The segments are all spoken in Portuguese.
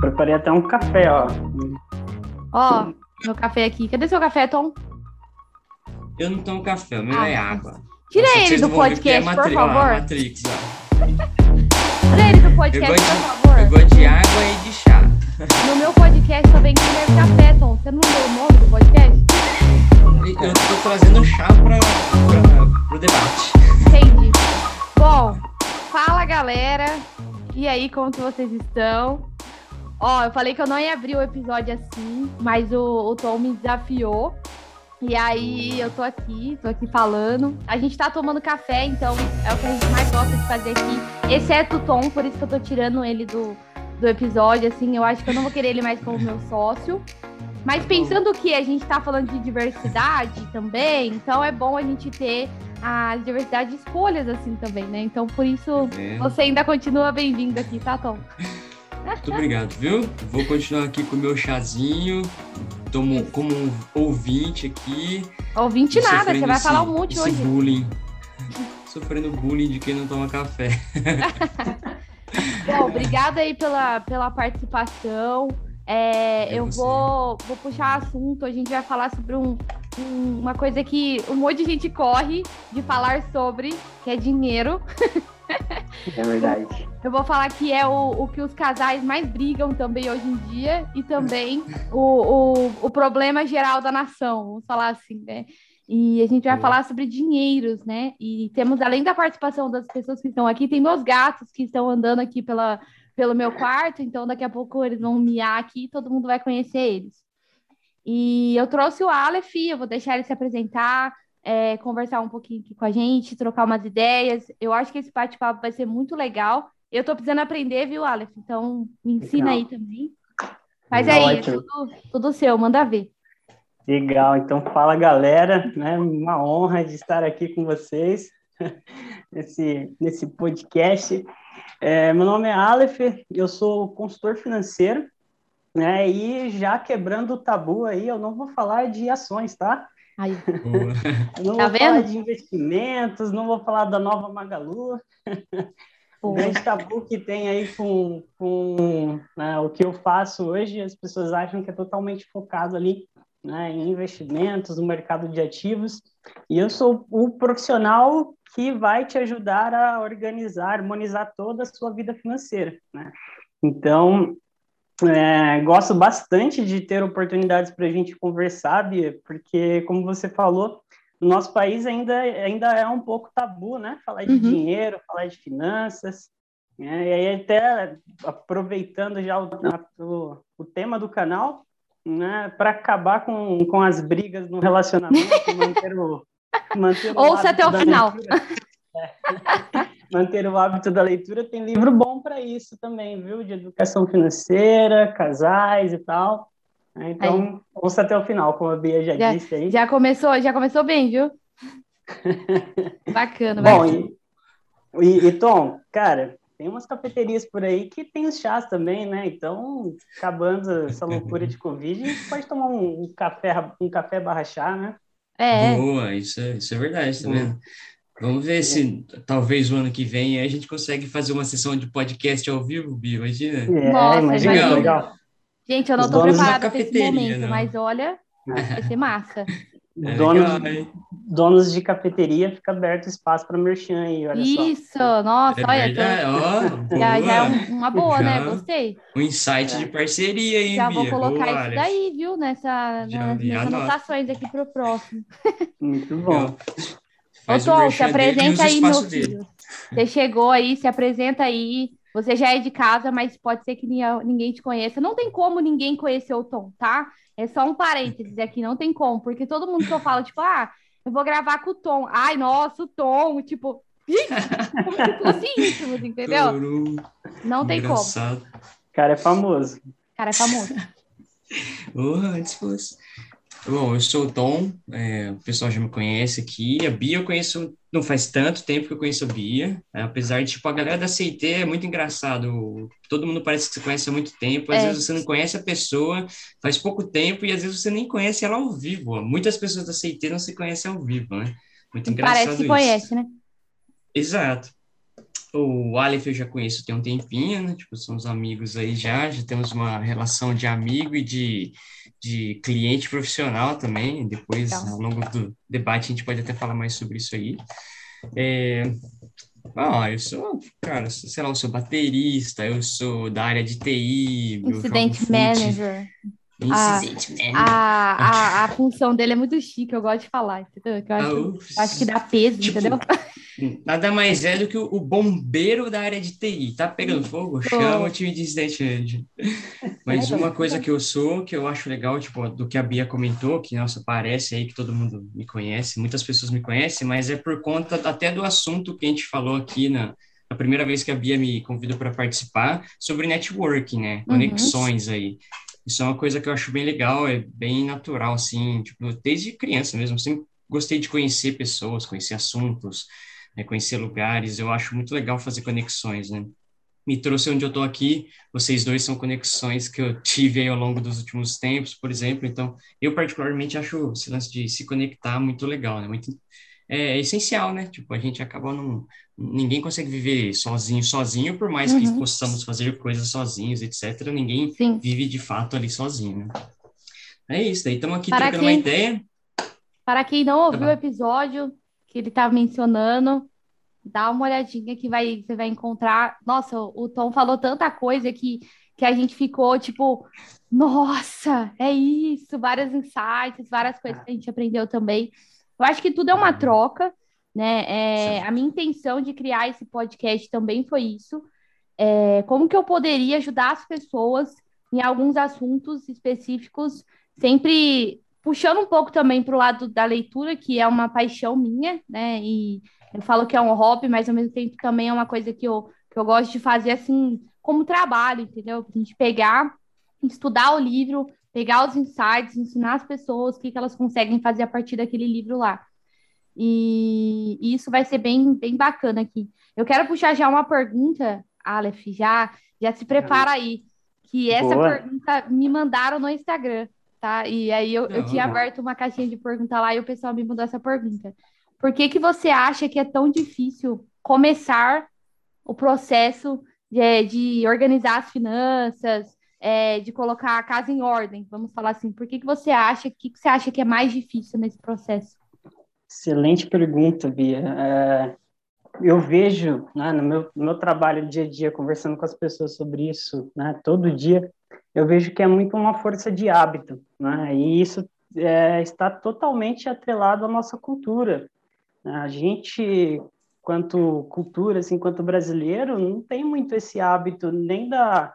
Preparei até um café, ó. Ó, meu café aqui. Cadê seu café, Tom? Eu não tomo café, o meu Ah, é tá. água. Tira Nossa, ele do é podcast, por favor. Matrix, ó. Tira ele do podcast, por favor. eu gosto de água e de chá. No meu podcast só vem quem bebe café, Tom. Você não deu o nome do podcast? Eu tô trazendo chá pra, pra, pro debate. Entendi. Bom, fala galera. E aí, como que vocês estão? Ó, eu falei que eu não ia abrir o episódio assim, mas o, o Tom me desafiou. E aí eu tô aqui, tô aqui falando. A gente tá tomando café, então é o que a gente mais gosta de fazer aqui. Exceto o Tom, por isso que eu tô tirando ele do, do episódio, assim. Eu acho que eu não vou querer ele mais como meu sócio. Mas pensando que a gente tá falando de diversidade também, então é bom a gente ter a diversidade de escolhas assim também, né? Então por isso É, você ainda continua bem-vindo aqui, tá, Tom? muito obrigado, viu? Vou continuar aqui com o meu chazinho. Tomo como um ouvinte aqui. Ouvinte nada, você vai esse- falar um monte hoje. bullying. Sofrendo bullying de quem não toma café. Bom, obrigada aí pela, pela participação. É, É eu você. vou, vou puxar assunto, a gente vai falar sobre um, um- uma coisa que um monte de gente corre de falar sobre, que é dinheiro. É verdade. Eu vou falar que é o, o que os casais mais brigam também hoje em dia e também o, o, o problema geral da nação, vamos falar assim, né? E a gente vai Boa. falar sobre dinheiros, né? E temos, além da participação das pessoas que estão aqui, tem meus gatos que estão andando aqui pela, pelo meu quarto, então daqui a pouco eles vão miar aqui e todo mundo vai conhecer eles. E eu trouxe o Aleph, eu vou deixar ele se apresentar, é, conversar um pouquinho aqui com a gente, trocar umas ideias. Eu acho que esse bate-papo vai ser muito legal. Eu tô precisando aprender, viu, Aleph? Então me ensina Legal. aí também. Mas aí, é Ótimo. tudo, tudo seu, manda ver. Legal, então fala galera, né? Uma honra de estar aqui com vocês nesse, nesse podcast. É, meu nome é Aleph, eu sou consultor financeiro, né? E já quebrando o tabu aí, eu não vou falar de ações, tá? Aí, não Tá vou falar vendo? de investimentos, não vou falar da nova Magalu. O grande tabu que tem aí com, com né, o que eu faço hoje, as pessoas acham que é totalmente focado ali né, em investimentos, no mercado de ativos, e eu sou o profissional que vai te ajudar a organizar, harmonizar toda a sua vida financeira. Né? Então, é, gosto bastante de ter oportunidades para a gente conversar, Bia, porque, como você falou, no nosso país ainda, ainda é um pouco tabu, né? Falar de Uhum. dinheiro, falar de finanças. né? E aí, até aproveitando já o, o, o tema do canal, né? Para acabar com, com as brigas no relacionamento, manter o. Manter o Ouça até o final. É. manter o hábito da leitura, tem livro bom para isso também, viu? De educação financeira, casais e tal. né? Então, ouça até o final, como a Bia já, Já- disse aí. já começou, já começou bem, viu? Bacana, Bom, bacana. e, e, e, Tom, cara, tem umas cafeterias por aí que tem os chás também, né? Então, acabando essa loucura de Covid, a gente pode tomar um, um café, um café barra chá, né? É, Boa, isso é, isso é verdade, tá vendo? Vamos ver se talvez o ano que vem a gente consegue fazer uma sessão de podcast ao vivo, Bia, imagina? É, Nossa, imagina, legal. legal. gente, eu não da preparada para esse momento, não. mas olha, vai ser massa. É donos, legal, donos de cafeteria, fica aberto espaço para merchan aí, olha só. Isso, nossa, É olha, tô- ó, já, já é um- uma boa, né? Já. Gostei. Um insight de parceria aí, Já Bia. vou colocar Boa, isso Alex. daí, viu? Nessa, Já- nas minhas anotações aqui pro próximo. Muito bom. Ô, Faz o Tom, se apresenta o aí, meu espaço dele. filho. Você chegou aí, se apresenta aí. Você já é de casa, mas pode ser que ninguém te conheça. Não tem como ninguém conhecer o Tom, tá? É só um parênteses aqui, não tem como, porque todo mundo que eu falo, tipo, ah, eu vou gravar com o Tom. Ai, nossa, o Tom, tipo, como se fosse íntimos, entendeu? Não tem como. O cara é famoso. Cara, é famoso. Oh, antes fosse. Bom, eu sou o Tom, é, o pessoal já me conhece aqui. A Bia eu conheço, não faz tanto tempo que eu conheço a Bia, é, apesar de, tipo, a galera da CIT é muito engraçado. Todo mundo parece que você conhece há muito tempo, às É. vezes você não conhece a pessoa faz pouco tempo e às vezes você nem conhece ela ao vivo. Muitas pessoas da CIT não se conhecem ao vivo, né? Muito engraçado Parece que isso. conhece, né? Exato. O Aleph eu já conheço tem um tempinho, né? Tipo, somos amigos aí já, já temos uma relação de amigo e de, de cliente profissional também. Depois, Legal. ao longo do debate, a gente pode até falar mais sobre isso aí. É... Ah, eu sou, cara, sei lá, eu sou baterista, eu sou da área de TI. Incident manager. Incident a, a, a, a, função dele é muito chique, eu gosto de falar, entendeu? Eu acho, acho que dá peso, tipo, entendeu? Nada mais é do que o, bombeiro da área de TI. Tá pegando fogo? Chama o time de incidente Mas uma coisa que eu sou, que eu acho legal, tipo, do que a Bia comentou, que, nossa, parece aí que todo mundo me conhece, muitas pessoas me conhecem, mas é por conta até do assunto que a gente falou aqui na, a primeira vez que a Bia me convidou para participar, sobre networking, né? Uhum. Conexões uhum. aí. Isso é uma coisa que eu acho bem legal, é bem natural, assim, tipo, desde criança mesmo, sempre gostei de conhecer pessoas, conhecer assuntos, né, conhecer lugares, eu acho muito legal fazer conexões, né? Me trouxe onde eu estou aqui, vocês dois são conexões que eu tive ao longo dos últimos tempos, por exemplo, então eu particularmente acho esse lance de se conectar muito legal, né? Muito, é, é essencial, né? Tipo, a gente acaba não... Ninguém consegue viver sozinho, sozinho, por mais uhum. que possamos fazer coisas sozinhos, etc. Ninguém Sim. vive de fato ali sozinho, né? É isso, daí estamos aqui para trocando quem, uma ideia. Para quem não ouviu tá o episódio que ele estava mencionando, dá uma olhadinha que vai, você vai encontrar. Nossa, o Tom falou tanta coisa que, que a gente ficou tipo, nossa, é isso, vários insights, várias coisas que a gente aprendeu também. Eu acho que tudo é uma troca, né? É, a minha intenção de criar esse podcast também foi isso. É, como que eu poderia ajudar as pessoas em alguns assuntos específicos, sempre puxando um pouco também para o lado da leitura, que é uma paixão minha, né? E eu falo que é um hobby, mas ao mesmo tempo também é uma coisa que eu, que eu gosto de fazer assim como trabalho, entendeu? A gente pegar, estudar o livro, pegar os insights, ensinar as pessoas o que, que elas conseguem fazer a partir daquele livro lá. E, e isso vai ser bem, bem bacana aqui. Eu quero puxar já uma pergunta, Aleph, já, já se prepara aí, que essa Boa. pergunta me mandaram no Instagram, tá? E aí eu, eu tinha aberto uma caixinha de pergunta lá e o pessoal me mandou essa pergunta. Por que, que você acha que é tão difícil começar o processo de, de organizar as finanças, é, de colocar a casa em ordem, vamos falar assim. Por que, que você acha, que, que você acha que é mais difícil nesse processo? Excelente pergunta, Bia. É, eu vejo né, no, meu, no meu trabalho dia a dia, conversando com as pessoas sobre isso, né, todo dia, eu vejo que é muito uma força de hábito, né, e isso é, está totalmente atrelado à nossa cultura. A gente, quanto cultura, assim, quanto brasileiro, não tem muito esse hábito nem da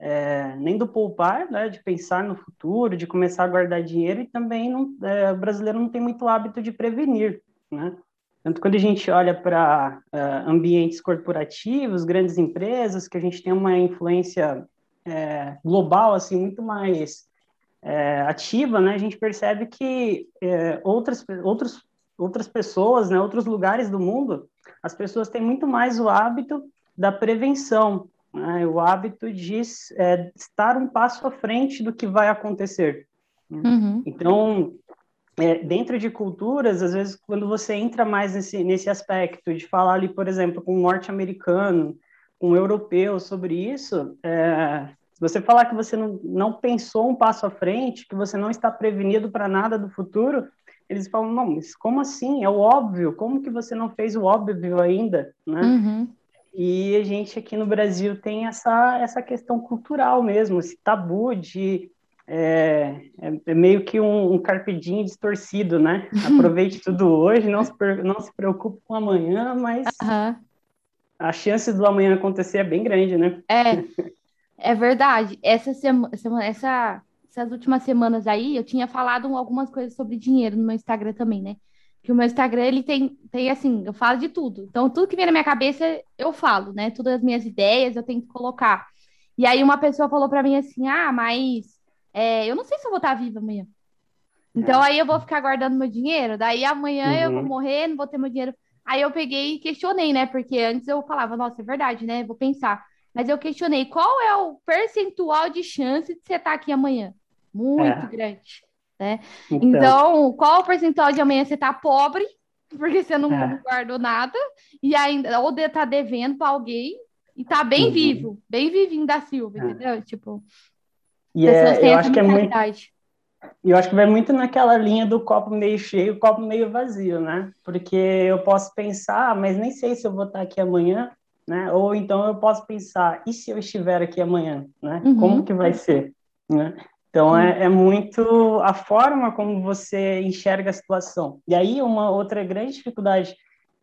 é, nem do poupar, né, de pensar no futuro, de começar a guardar dinheiro, e também não, é, o brasileiro não tem muito hábito de prevenir, né? Tanto quando a gente olha para uh, é, ambientes corporativos, grandes empresas, que a gente tem uma influência é, global assim muito mais é, ativa, né? A gente percebe que é, outras outros, outras pessoas, né? Outros lugares do mundo, as pessoas têm muito mais o hábito da prevenção, né, o hábito de é, estar um passo à frente do que vai acontecer. Uhum. Então, é, dentro de culturas, às vezes, quando você entra mais nesse, nesse aspecto de falar ali, por exemplo, com um norte-americano, com um europeu sobre isso, é, se você falar que você não, não pensou um passo à frente, que você não está prevenido para nada do futuro, eles falam, não, mas como assim? É o óbvio, como que você não fez o óbvio ainda, né? Uhum. E a gente aqui no Brasil tem essa, essa questão cultural mesmo, esse tabu de. É, é, é meio que um, um carpedinho distorcido, né? Aproveite tudo hoje, não se, não se preocupe com amanhã, mas uhum. a chance do amanhã acontecer é bem grande, né? É, é verdade. Essa semana, essa, essas últimas semanas aí, eu tinha falado algumas coisas sobre dinheiro no meu Instagram também, né? que o meu Instagram ele tem, tem assim, eu falo de tudo. Então, tudo que vem na minha cabeça, eu falo, né? Todas as minhas ideias eu tento colocar. E aí uma pessoa falou para mim assim: ah, mas é, eu não sei se eu vou estar viva amanhã. Então aí eu vou ficar guardando meu dinheiro, daí amanhã uhum. eu vou uhum. morrer, não vou ter meu dinheiro. Aí eu peguei e questionei, né? Porque antes eu falava, nossa, é verdade, né? Vou pensar. Mas eu questionei qual é o percentual de chance de você estar aqui amanhã? Muito é. grande. Né? Então, então, qual o percentual de amanhã você está pobre porque você não, é. guardou nada, e ainda, ou de, tá devendo para alguém, e tá bem uhum. vivo, bem vivinho da Silva, é. entendeu? Tipo, e é, eu acho que é muito. Eu acho que vai muito naquela linha do copo meio cheio, copo meio vazio, né? Porque eu posso pensar, mas nem sei se eu vou estar aqui amanhã, né? Ou então eu posso pensar, e se eu estiver aqui amanhã, né? Uhum. Como que vai ser, né? Então é, é, muito a forma como você enxerga a situação. E aí uma outra grande dificuldade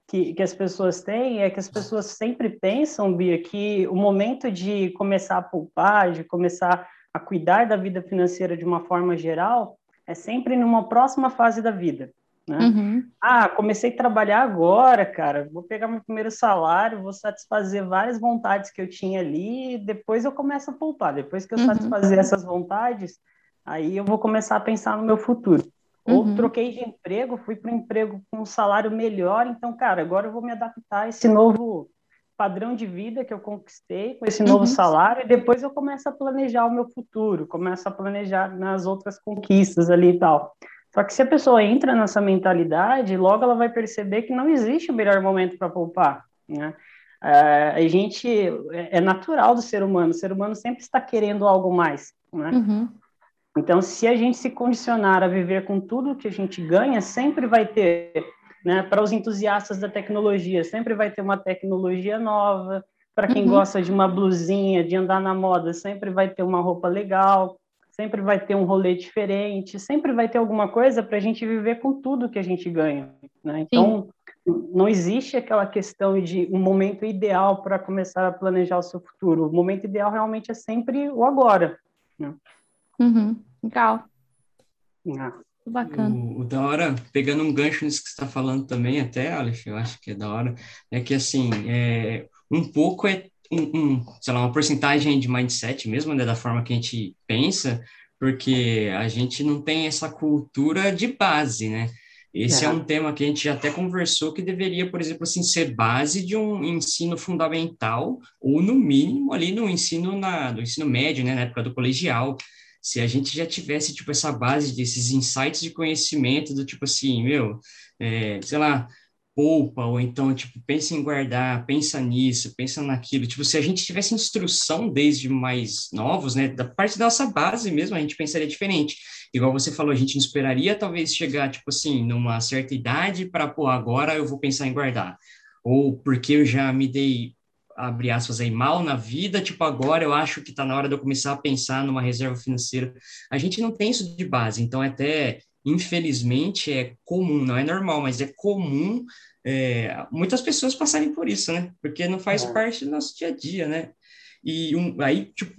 que, que as pessoas têm é que as pessoas sempre pensam, Bia, que o momento de começar a poupar, de começar a cuidar da vida financeira de uma forma geral, é sempre numa próxima fase da vida. Né? Uhum. Ah, comecei a trabalhar agora, cara. Vou pegar meu primeiro salário, vou satisfazer várias vontades que eu tinha ali, depois eu começo a poupar. Depois que eu uhum. satisfazer essas vontades, aí eu vou começar a pensar no meu futuro. Ou uhum. troquei de emprego, fui para um emprego com um salário melhor, então, cara, agora eu vou me adaptar a esse novo padrão de vida que eu conquistei com esse novo uhum. salário e depois eu começo a planejar o meu futuro, começo a planejar nas outras conquistas ali e tal. Só que se a pessoa entra nessa mentalidade, logo ela vai perceber que não existe o melhor momento para poupar, né? É, a gente é, é natural do ser humano, o ser humano sempre está querendo algo mais, né? Uhum. Então, se a gente se condicionar a viver com tudo que a gente ganha, sempre vai ter, né? Para os entusiastas da tecnologia, sempre vai ter uma tecnologia nova. Para quem uhum. gosta de uma blusinha, de andar na moda, sempre vai ter uma roupa legal sempre vai ter um rolê diferente, sempre vai ter alguma coisa para a gente viver com tudo que a gente ganha. Né? Então, Sim. não existe aquela questão de um momento ideal para começar a planejar o seu futuro. O momento ideal realmente é sempre o agora. Né? Uhum. Legal. Ah. Bacana. O, o, da hora, pegando um gancho nisso que você está falando também, até, Alex, eu acho que é da hora, é que assim, é, um pouco é um, um, sei lá, uma porcentagem de mindset mesmo, né, da forma que a gente pensa, porque a gente não tem essa cultura de base, né? Esse é. é. um tema que a gente até conversou que deveria, por exemplo, assim, ser base de um ensino fundamental ou no mínimo ali no ensino na no ensino médio, né, na época do colegial. Se a gente já tivesse tipo essa base desses insights de conhecimento do tipo assim, meu, é, sei lá, poupa, ou então, tipo, pensa em guardar, pensa nisso, pensa naquilo. Tipo, se a gente tivesse instrução desde mais novos, né, da parte da nossa base mesmo, a gente pensaria diferente. Igual você falou, a gente não esperaria talvez chegar, tipo assim, numa certa idade para, pô, agora eu vou pensar em guardar. Ou porque eu já me dei, abre aspas aí, mal na vida, tipo, agora eu acho que está na hora de eu começar a pensar numa reserva financeira. A gente não tem isso de base, então é até infelizmente, é comum, não é normal, mas é comum é, muitas pessoas passarem por isso, né? Porque não faz é. parte do nosso dia a dia, né? E um, aí, tipo,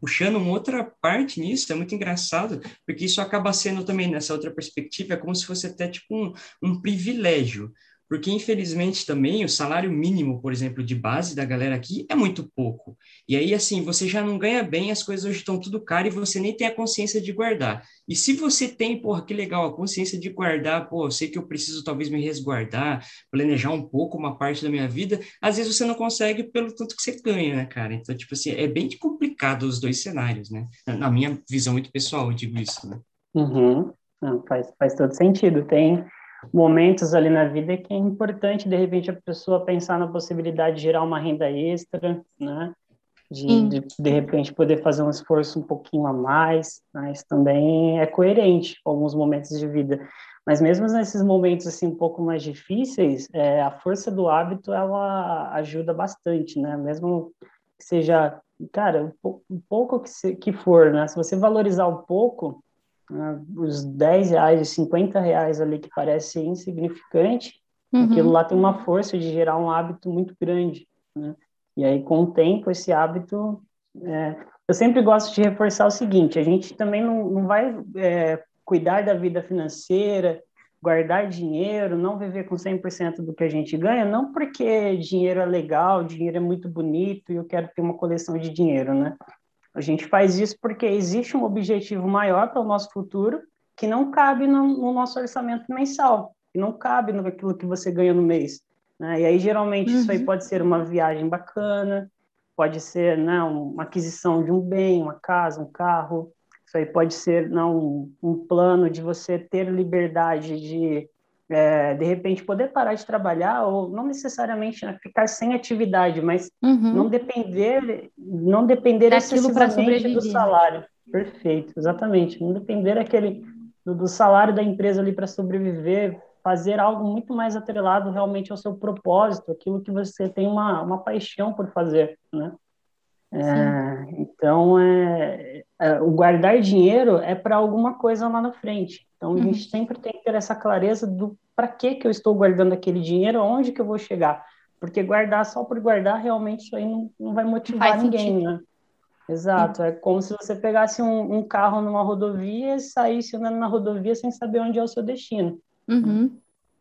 puxando uma outra parte nisso, é muito engraçado, porque isso acaba sendo também, nessa outra perspectiva, é como se fosse até, tipo, um, um privilégio. Porque, infelizmente, também o salário mínimo, por exemplo, de base da galera aqui é muito pouco. E aí, assim, você já não ganha bem, as coisas hoje estão tudo caro e você nem tem a consciência de guardar. E se você tem, porra, que legal, a consciência de guardar, pô, eu sei que eu preciso talvez me resguardar, planejar um pouco uma parte da minha vida, às vezes você não consegue pelo tanto que você ganha, né, cara? Então, tipo assim, é bem complicado os dois cenários, né? Na minha visão muito pessoal, eu digo isso, né? Uhum. Não, faz, faz todo sentido. Tem momentos ali na vida que é importante, de repente, a pessoa pensar na possibilidade de gerar uma renda extra, né? De, de, de, repente, poder fazer um esforço um pouquinho a mais, né? Isso também é coerente com alguns momentos de vida. Mas mesmo nesses momentos, assim, um pouco mais difíceis, é, a força do hábito, ela ajuda bastante, né? Mesmo que seja, cara, um pouco que, se, que for, né? Se você valorizar um pouco, né, os 10 reais, os 50 reais ali que parece insignificante, uhum. aquilo lá tem uma força de gerar um hábito muito grande, né? E aí, com o tempo, esse hábito... É... eu sempre gosto de reforçar o seguinte, a gente também não, não vai é, cuidar da vida financeira, guardar dinheiro, não viver com 100% do que a gente ganha, não porque dinheiro é legal, dinheiro é muito bonito e eu quero ter uma coleção de dinheiro, né? A gente faz isso porque existe um objetivo maior para o nosso futuro que não cabe no, no nosso orçamento mensal, que não cabe naquilo que você ganha no mês. Né? E aí, geralmente, uhum. isso aí uhum. pode ser uma viagem bacana, pode ser né, uma aquisição de um bem, uma casa, um carro. Isso aí pode ser não, um, um plano de você ter liberdade de é, de repente poder parar de trabalhar ou não necessariamente né, ficar sem atividade, mas uhum. não depender, não depender excessivamente do salário. Perfeito, exatamente. Não depender aquele do, do salário da empresa ali para sobreviver, fazer algo muito mais atrelado realmente ao seu propósito, aquilo que você tem uma, uma paixão por fazer, né? É, então, é, o guardar dinheiro é para alguma coisa lá na frente. Então, a uhum. gente sempre tem que ter essa clareza do para que, que eu estou guardando aquele dinheiro, aonde que eu vou chegar. Porque guardar só por guardar, realmente, isso aí não, não vai motivar ninguém, sentido. né? Exato, é como se você pegasse um, um, carro numa rodovia e saísse andando na rodovia sem saber onde é o seu destino. Uhum.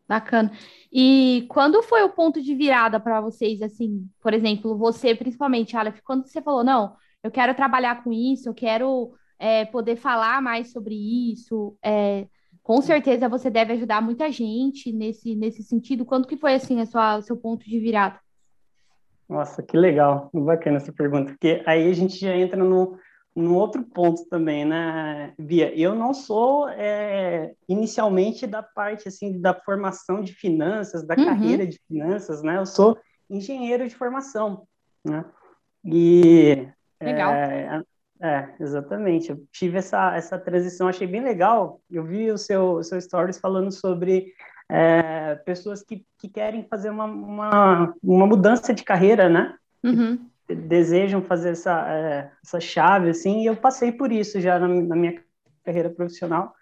Bacana. E quando foi o ponto de virada para vocês, assim, por exemplo, você principalmente, Aleph, quando você falou, não, eu quero trabalhar com isso, eu quero é, poder falar mais sobre isso, é, com certeza você deve ajudar muita gente nesse, nesse sentido. Quando que foi, assim, a sua, o seu ponto de virada? Nossa, que legal, bacana essa pergunta, porque aí a gente já entra no, num outro ponto também, né, Bia? Eu não sou é, inicialmente da parte assim da formação de finanças, da uhum. carreira de finanças, né? Eu sou engenheiro de formação, né? E legal. É, é, exatamente. Eu tive essa essa transição, achei bem legal. Eu vi o seu o seu stories falando sobre é, pessoas que, que querem fazer uma, uma, uma mudança de carreira, né? Uhum desejam fazer essa, é, essa chave, assim, e eu passei por isso já na, na, minha carreira profissional,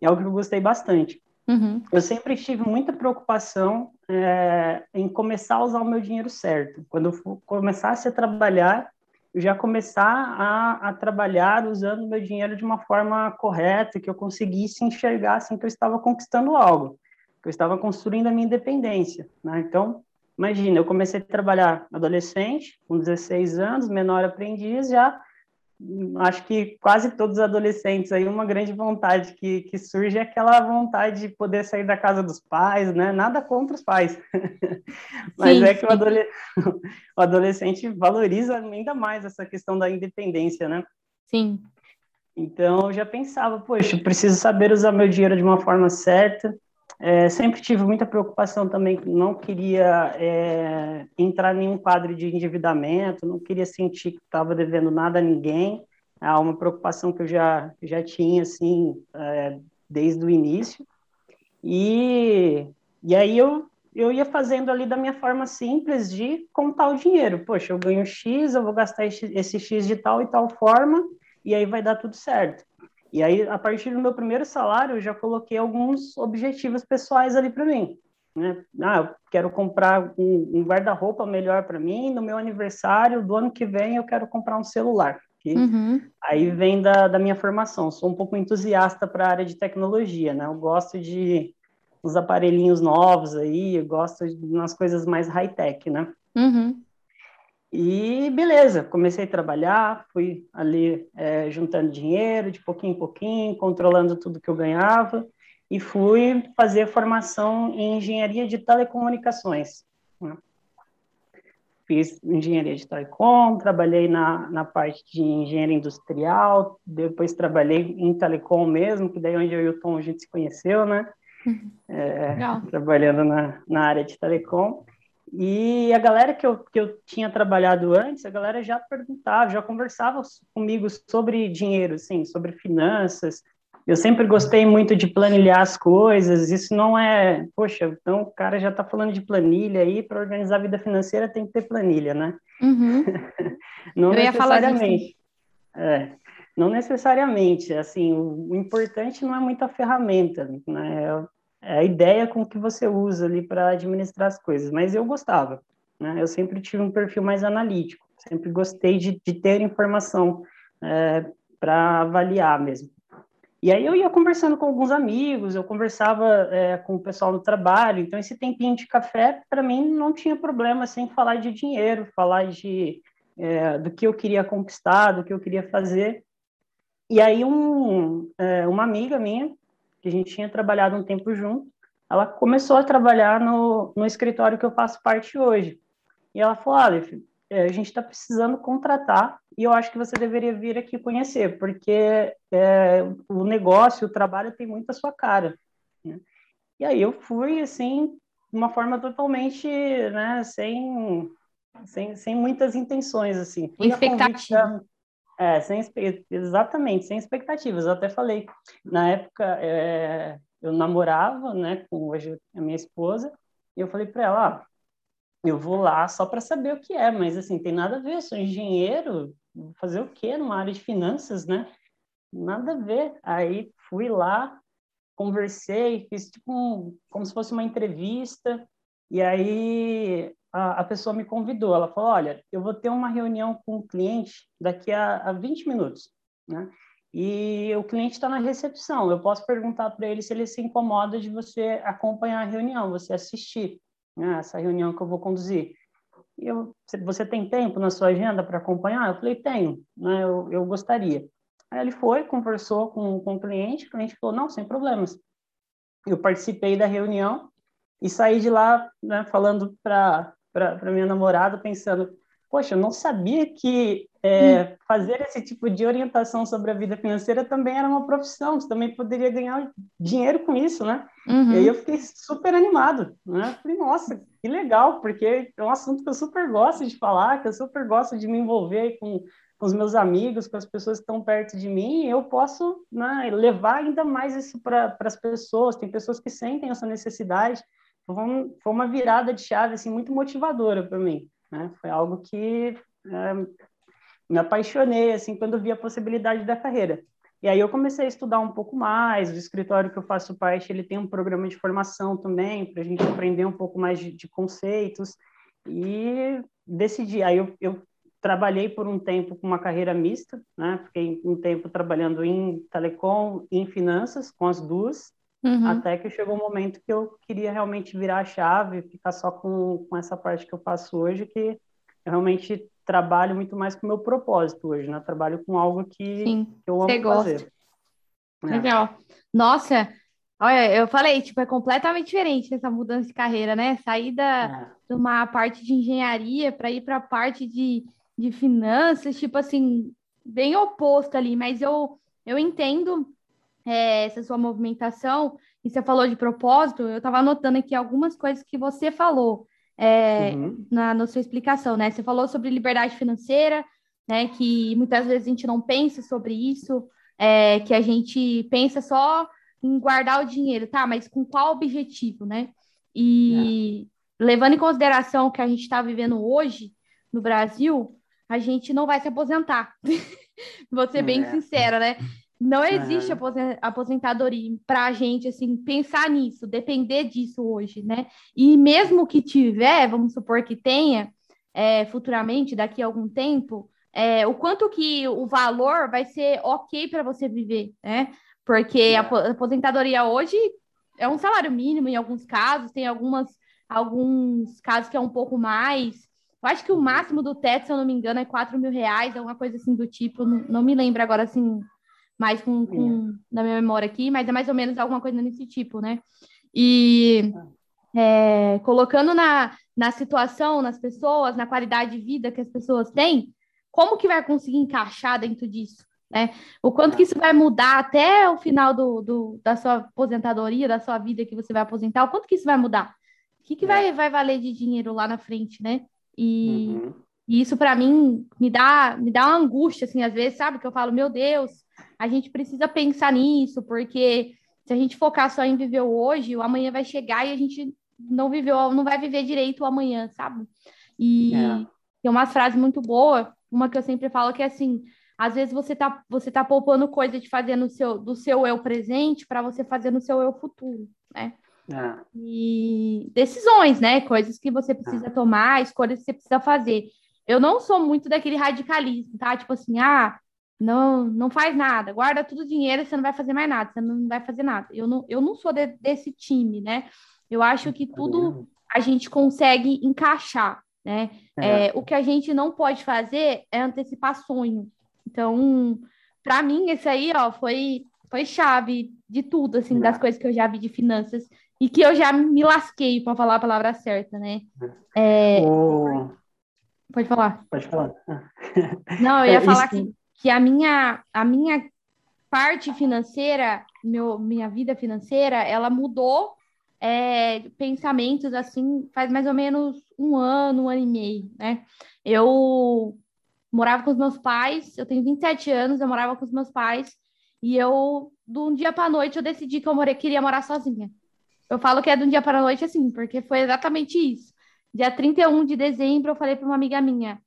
é algo que eu gostei bastante. Uhum. Eu sempre tive muita preocupação é, em começar a usar o meu dinheiro certo. Quando eu começasse a trabalhar, já começar a, a trabalhar usando meu dinheiro de uma forma correta, que eu conseguisse enxergar assim, que eu estava conquistando algo, que eu estava construindo a minha independência. Né? Então, Imagina, eu comecei a trabalhar adolescente, com 16 anos, menor aprendiz, já acho que quase todos os adolescentes aí, uma grande vontade que, que surge é aquela vontade de poder sair da casa dos pais, né? Nada contra os pais. Mas sim, é que o, adole... o adolescente valoriza ainda mais essa questão da independência, né? Sim. Então, eu já pensava, poxa, preciso saber usar meu dinheiro de uma forma certa, é, sempre tive muita preocupação também, não queria é, entrar em nenhum quadro de endividamento, não queria sentir que estava devendo nada a ninguém. É uma preocupação que eu já, já tinha, assim, é, desde o início. E, e aí eu, eu ia fazendo ali da minha forma simples de contar o dinheiro. Poxa, eu ganho X, eu vou gastar esse, esse X de tal e tal forma, e aí vai dar tudo certo. E aí, a partir do meu primeiro salário, eu já coloquei alguns objetivos pessoais ali para mim. Né? Ah, eu quero comprar um, um guarda-roupa melhor para mim. No meu aniversário do ano que vem, eu quero comprar um celular. Uhum. Aí vem da, da minha formação. Sou um pouco entusiasta para a área de tecnologia, né? Eu gosto de uns aparelhinhos novos aí, eu gosto de umas coisas mais high-tech, né? Uhum. E beleza, comecei a trabalhar, fui ali é, juntando dinheiro de pouquinho em pouquinho, controlando tudo que eu ganhava e fui fazer formação em engenharia de telecomunicações. Né? Fiz engenharia de telecom, trabalhei na, na parte de engenharia industrial, depois trabalhei em telecom mesmo, que daí onde eu e o Tom a gente se conheceu, né? Uhum. É, trabalhando na, na área de telecom. E a galera que eu, que eu tinha trabalhado antes, a galera já perguntava, já conversava comigo sobre dinheiro, sim, sobre finanças. Eu sempre gostei muito de planilhar as coisas. Isso não é, poxa, então o cara já está falando de planilha aí, para organizar a vida financeira tem que ter planilha, né? Uhum. não eu necessariamente. É, não necessariamente. Assim, o, o importante não é muito a ferramenta, né? É a ideia com que você usa ali para administrar as coisas. Mas eu gostava, né? Eu sempre tive um perfil mais analítico, sempre gostei de, de ter informação é, para avaliar mesmo. E aí eu ia conversando com alguns amigos, eu conversava é, com o pessoal no trabalho, então esse tempinho de café, para mim, não tinha problema sem falar de dinheiro, falar de, é, do que eu queria conquistar, do que eu queria fazer. E aí um, é, uma amiga minha, que a gente tinha trabalhado um tempo junto, ela começou a trabalhar no, no escritório que eu faço parte hoje. E ela falou, Aleph, é, a gente está precisando contratar e eu acho que você deveria vir aqui conhecer, porque é, o negócio, o trabalho tem muito a sua cara. Né? E aí eu fui, assim, de uma forma totalmente, né, sem, sem, sem muitas intenções, assim. Fui expectativa. É, sem, exatamente, sem expectativas. Eu até falei, na época é, eu namorava, né, com hoje a minha esposa, e eu falei para ela, ah, eu vou lá só para saber o que é, mas assim, tem nada a ver, sou engenheiro, fazer o quê numa área de finanças, né? Nada a ver. Aí fui lá, conversei, fiz tipo um, como se fosse uma entrevista, e aí a, pessoa me convidou, ela falou, olha, eu vou ter uma reunião com o cliente daqui a, a 20 minutos, né? E o cliente está na recepção, eu posso perguntar para ele se ele se incomoda de você acompanhar a reunião, você assistir né, essa reunião que eu vou conduzir. E eu, você tem tempo na sua agenda para acompanhar? Eu falei, tenho, né, eu, eu gostaria. Aí ele foi, conversou com, com o cliente, o cliente falou, não, sem problemas. Eu participei da reunião e saí de lá né, falando para minha namorada, pensando, poxa, eu não sabia que é, hum. fazer esse tipo de orientação sobre a vida financeira também era uma profissão, você também poderia ganhar dinheiro com isso, né? Uhum. E aí eu fiquei super animado, né? Falei, nossa, que legal, porque é um assunto que eu super gosto de falar, que eu super gosto de me envolver com com os meus amigos, com as pessoas que estão perto de mim, eu posso né, levar ainda mais isso para as pessoas. Tem pessoas que sentem essa necessidade. Foi, uma virada de chave assim muito motivadora para mim. Né? Foi algo que é, me apaixonei assim quando vi a possibilidade da carreira. E aí eu comecei a estudar um pouco mais. O escritório que eu faço parte ele tem um programa de formação também para a gente aprender um pouco mais de, de conceitos e decidi. Aí eu, eu trabalhei por um tempo com uma carreira mista, né? Fiquei um tempo trabalhando em telecom em finanças, com as duas, uhum. até que chegou um momento que eu queria realmente virar a chave, ficar só com, com essa parte que eu faço hoje, que eu realmente trabalho muito mais com o meu propósito hoje, né? Trabalho com algo que, Sim, que eu amo gosta. fazer. É. Legal. Nossa, olha, eu falei, tipo, é completamente diferente essa mudança de carreira, né? Sair da, é. de uma parte de engenharia para ir para a parte de de finanças, tipo assim, bem oposto ali, mas eu, eu entendo é, essa sua movimentação, e você falou de propósito, eu estava anotando aqui algumas coisas que você falou é, uhum. na, na sua explicação, né? Você falou sobre liberdade financeira, né? Que muitas vezes a gente não pensa sobre isso, é, que a gente pensa só em guardar o dinheiro, tá? Mas com qual objetivo, né? E é. levando em consideração que a gente está vivendo hoje no Brasil, a gente não vai se aposentar. Vou ser bem é. sincera, né? Não existe é. aposentadoria para a gente, assim, pensar nisso, depender disso hoje, né? E mesmo que tiver, vamos supor que tenha, é, futuramente, daqui a algum tempo, é, o quanto que o valor vai ser ok para você viver, né? Porque a aposentadoria hoje é um salário mínimo em alguns casos, tem algumas, alguns casos que é um pouco mais, eu acho que o máximo do teto, se eu não me engano, é 4 mil reais, é uma coisa assim do tipo, não, não me lembro agora assim, mais com, com, na minha memória aqui, mas é mais ou menos alguma coisa nesse tipo, né? E é, colocando na, na situação, nas pessoas, na qualidade de vida que as pessoas têm, como que vai conseguir encaixar dentro disso? Né? O quanto que isso vai mudar até o final do, do, da sua aposentadoria, da sua vida que você vai aposentar, o quanto que isso vai mudar? O que, que vai, vai valer de dinheiro lá na frente, né? E, uhum. e isso para mim me dá me dá uma angústia assim às vezes, sabe? Que eu falo, meu Deus, a gente precisa pensar nisso, porque se a gente focar só em viver hoje, o amanhã vai chegar e a gente não viveu, não vai viver direito o amanhã, sabe? E é. tem uma frase muito boa, uma que eu sempre falo que é assim, às vezes você tá você tá poupando coisa de fazer no seu do seu eu presente para você fazer no seu eu futuro, né? É. E decisões, né? Coisas que você precisa é. tomar, escolhas que você precisa fazer. Eu não sou muito daquele radicalismo, tá? Tipo assim, ah, não, não faz nada, guarda tudo o dinheiro, você não vai fazer mais nada, você não vai fazer nada. Eu não, eu não sou de, desse time, né? Eu acho que tudo a gente consegue encaixar, né? É. É, o que a gente não pode fazer é antecipar sonho. Então, para mim, esse aí, ó, foi, foi chave de tudo, assim, das coisas que eu já vi de finanças e que eu já me lasquei para falar a palavra certa, né? É... O... Pode falar. Pode falar. Não, eu ia é, falar que, que a, minha, a minha parte financeira, meu, minha vida financeira, ela mudou é, pensamentos assim faz mais ou menos um ano, um ano e meio, né? Eu morava com os meus pais, eu tenho 27 anos, eu morava com os meus pais, e eu, de um dia para noite, eu decidi que eu more... queria morar sozinha. Eu falo que é de um dia para noite assim, porque foi exatamente isso. Dia 31 de dezembro, eu falei para uma amiga minha: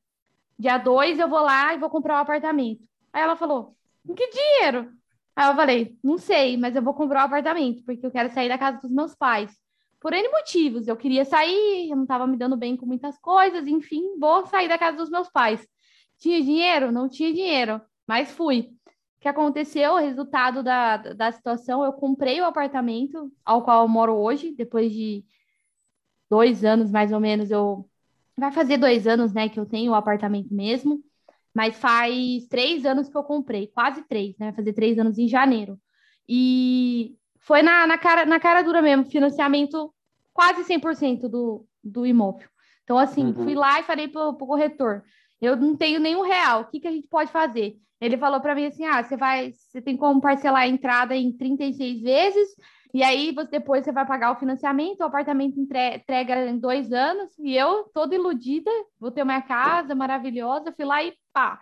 dia 2 eu vou lá e vou comprar um apartamento. Aí ela falou: que dinheiro? Aí eu falei: não sei, mas eu vou comprar um apartamento, porque eu quero sair da casa dos meus pais. Por N motivos. Eu queria sair, eu não estava me dando bem com muitas coisas, enfim, vou sair da casa dos meus pais. Tinha dinheiro? Não tinha dinheiro, mas fui. O que aconteceu, o resultado da, da situação, eu comprei o apartamento ao qual eu moro hoje, depois de dois anos, mais ou menos, eu... Vai fazer dois anos, né, que eu tenho o apartamento mesmo, mas faz três anos que eu comprei, quase três, né, vai fazer três anos em janeiro. E foi na, na, cara, na cara dura mesmo, financiamento quase 100% do, do imóvel. Então, assim, uhum. fui lá e falei para o corretor, eu não tenho nenhum real, o que, que a gente pode fazer? Ele falou para mim assim: ah, você vai, você tem como parcelar a entrada em 36 vezes, e aí você, depois você vai pagar o financiamento, o apartamento entrega em dois anos, e eu, toda iludida, vou ter uma casa maravilhosa, fui lá e pá,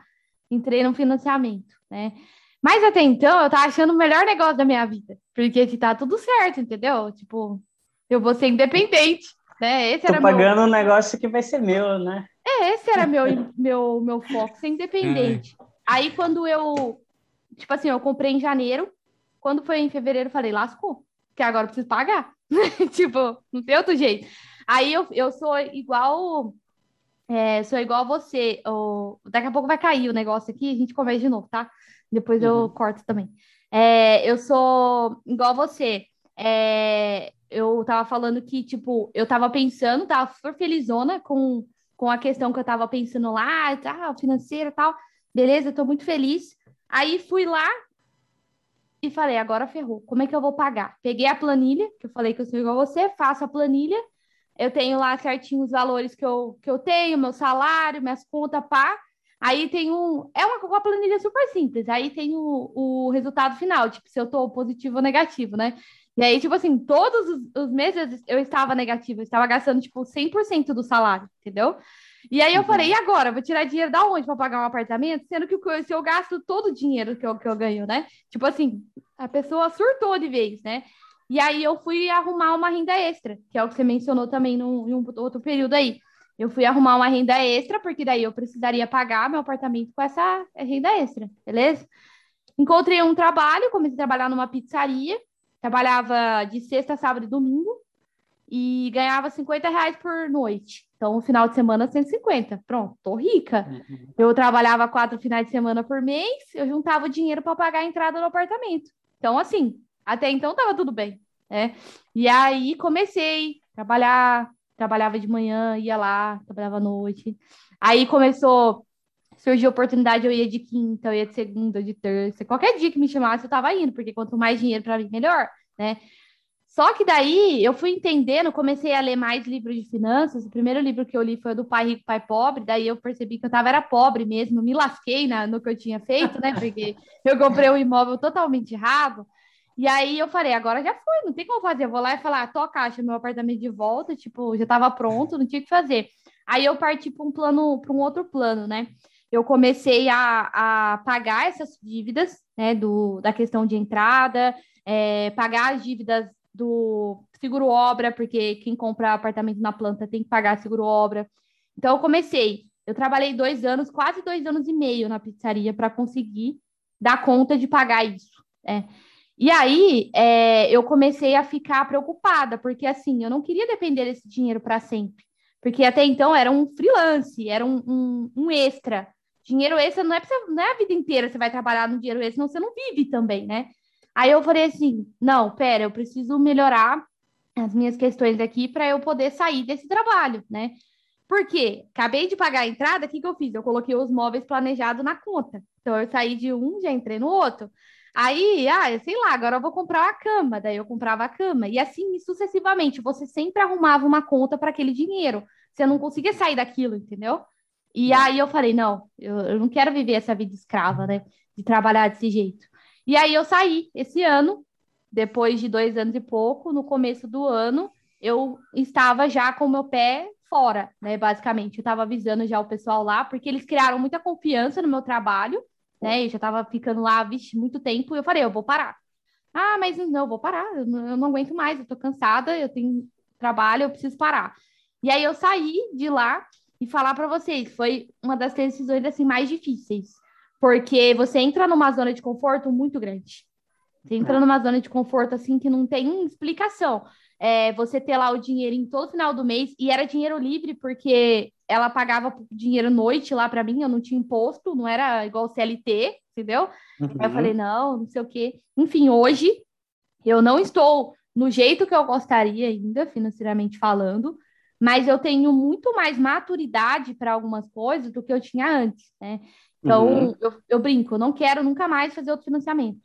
entrei no financiamento, né? Mas até então eu tava achando o melhor negócio da minha vida, porque tá tudo certo, entendeu? Tipo, eu vou ser independente, né? Esse Tô era pagando meu... um negócio que vai ser meu, né? É, esse era meu, meu, meu foco, ser independente. Aí quando eu, tipo assim, eu comprei em janeiro, quando foi em fevereiro, eu falei, lascou, que agora eu preciso pagar. tipo, não tem outro jeito. Aí eu, eu sou igual. É, sou igual a você. Ou, daqui a pouco vai cair o negócio aqui, a gente começa de novo, tá? Depois uhum. eu corto também. É, eu sou igual a você. É, eu tava falando que, tipo, eu tava pensando, tava super felizona com, com a questão que eu tava pensando lá, tá, financeira e tal. Beleza, estou muito feliz. Aí fui lá e falei, agora ferrou. Como é que eu vou pagar? Peguei a planilha, que eu falei que eu sou igual a você, faço a planilha. Eu tenho lá certinho os valores que eu, que eu tenho, meu salário, minhas contas, pá. Aí tem um. É uma, uma planilha super simples. Aí tem o, o resultado final, tipo, se eu tô positivo ou negativo, né? E aí, tipo assim, todos os, os meses eu estava negativo, eu estava gastando, tipo, 100% do salário, entendeu? E aí eu uhum. falei, e agora? Vou tirar dinheiro da onde para pagar um apartamento? Sendo que se eu gasto todo o dinheiro que eu, que eu ganho, né? Tipo assim, a pessoa surtou de vez, né? E aí eu fui arrumar uma renda extra, que é o que você mencionou também num, em um outro período aí. Eu fui arrumar uma renda extra, porque daí eu precisaria pagar meu apartamento com essa renda extra, beleza? Encontrei um trabalho, comecei a trabalhar numa pizzaria, trabalhava de sexta, sábado e domingo, e ganhava 50 reais por noite. Então, no final de semana, 150. Pronto, tô rica. Uhum. Eu trabalhava quatro finais de semana por mês, eu juntava o dinheiro para pagar a entrada no apartamento. Então, assim, até então tava tudo bem, né? E aí comecei a trabalhar, trabalhava de manhã, ia lá, trabalhava à noite. Aí começou, surgiu a oportunidade, eu ia de quinta, eu ia de segunda, de terça. Qualquer dia que me chamasse, eu tava indo, porque quanto mais dinheiro para mim, melhor, né? Só que daí eu fui entendendo, comecei a ler mais livros de finanças. O primeiro livro que eu li foi o do Pai Rico, Pai Pobre. Daí eu percebi que eu tava era pobre mesmo, me lasquei na, no que eu tinha feito, né? Porque eu comprei um imóvel totalmente errado. E aí eu falei, agora já foi, não tem como fazer. Eu vou lá e falar, tô a caixa, meu apartamento de volta, tipo, já estava pronto, não tinha o que fazer. Aí eu parti para um plano, para um outro plano, né? Eu comecei a, a pagar essas dívidas, né? Do, da questão de entrada, é, pagar as dívidas do seguro obra, porque quem compra apartamento na planta tem que pagar seguro obra. Então eu comecei, eu trabalhei dois anos, quase dois anos e meio na pizzaria para conseguir dar conta de pagar isso. Né? E aí é, eu comecei a ficar preocupada, porque assim, eu não queria depender desse dinheiro para sempre. Porque até então era um freelance, era um, um, um extra. Dinheiro extra não é, você, não é a vida inteira você vai trabalhar no dinheiro extra, senão você não vive também, né? Aí eu falei assim: não, pera, eu preciso melhorar as minhas questões aqui para eu poder sair desse trabalho, né? Porque acabei de pagar a entrada, o que, que eu fiz? Eu coloquei os móveis planejados na conta. Então eu saí de um, já entrei no outro. Aí, ah, sei lá, agora eu vou comprar uma cama, daí eu comprava a cama. E assim sucessivamente, você sempre arrumava uma conta para aquele dinheiro. Você não conseguia sair daquilo, entendeu? E aí eu falei, não, eu, eu não quero viver essa vida escrava, né? De trabalhar desse jeito. E aí eu saí esse ano depois de dois anos e pouco, no começo do ano, eu estava já com o meu pé fora, né? Basicamente, eu estava avisando já o pessoal lá, porque eles criaram muita confiança no meu trabalho, né? Eu já estava ficando lá, vixe, muito tempo, e eu falei, eu vou parar. Ah, mas não, eu vou parar, eu não, eu não aguento mais, eu tô cansada, eu tenho trabalho, eu preciso parar. E aí eu saí de lá e falar para vocês, foi uma das decisões assim mais difíceis, porque você entra numa zona de conforto muito grande. Você entra numa zona de conforto assim que não tem explicação é, você ter lá o dinheiro em todo final do mês, e era dinheiro livre, porque ela pagava dinheiro noite lá para mim, eu não tinha imposto, não era igual CLT, entendeu? Uhum. Aí eu falei, não, não sei o quê. Enfim, hoje eu não estou no jeito que eu gostaria ainda, financeiramente falando, mas eu tenho muito mais maturidade para algumas coisas do que eu tinha antes, né? Então, uhum. eu, eu brinco, eu não quero nunca mais fazer outro financiamento.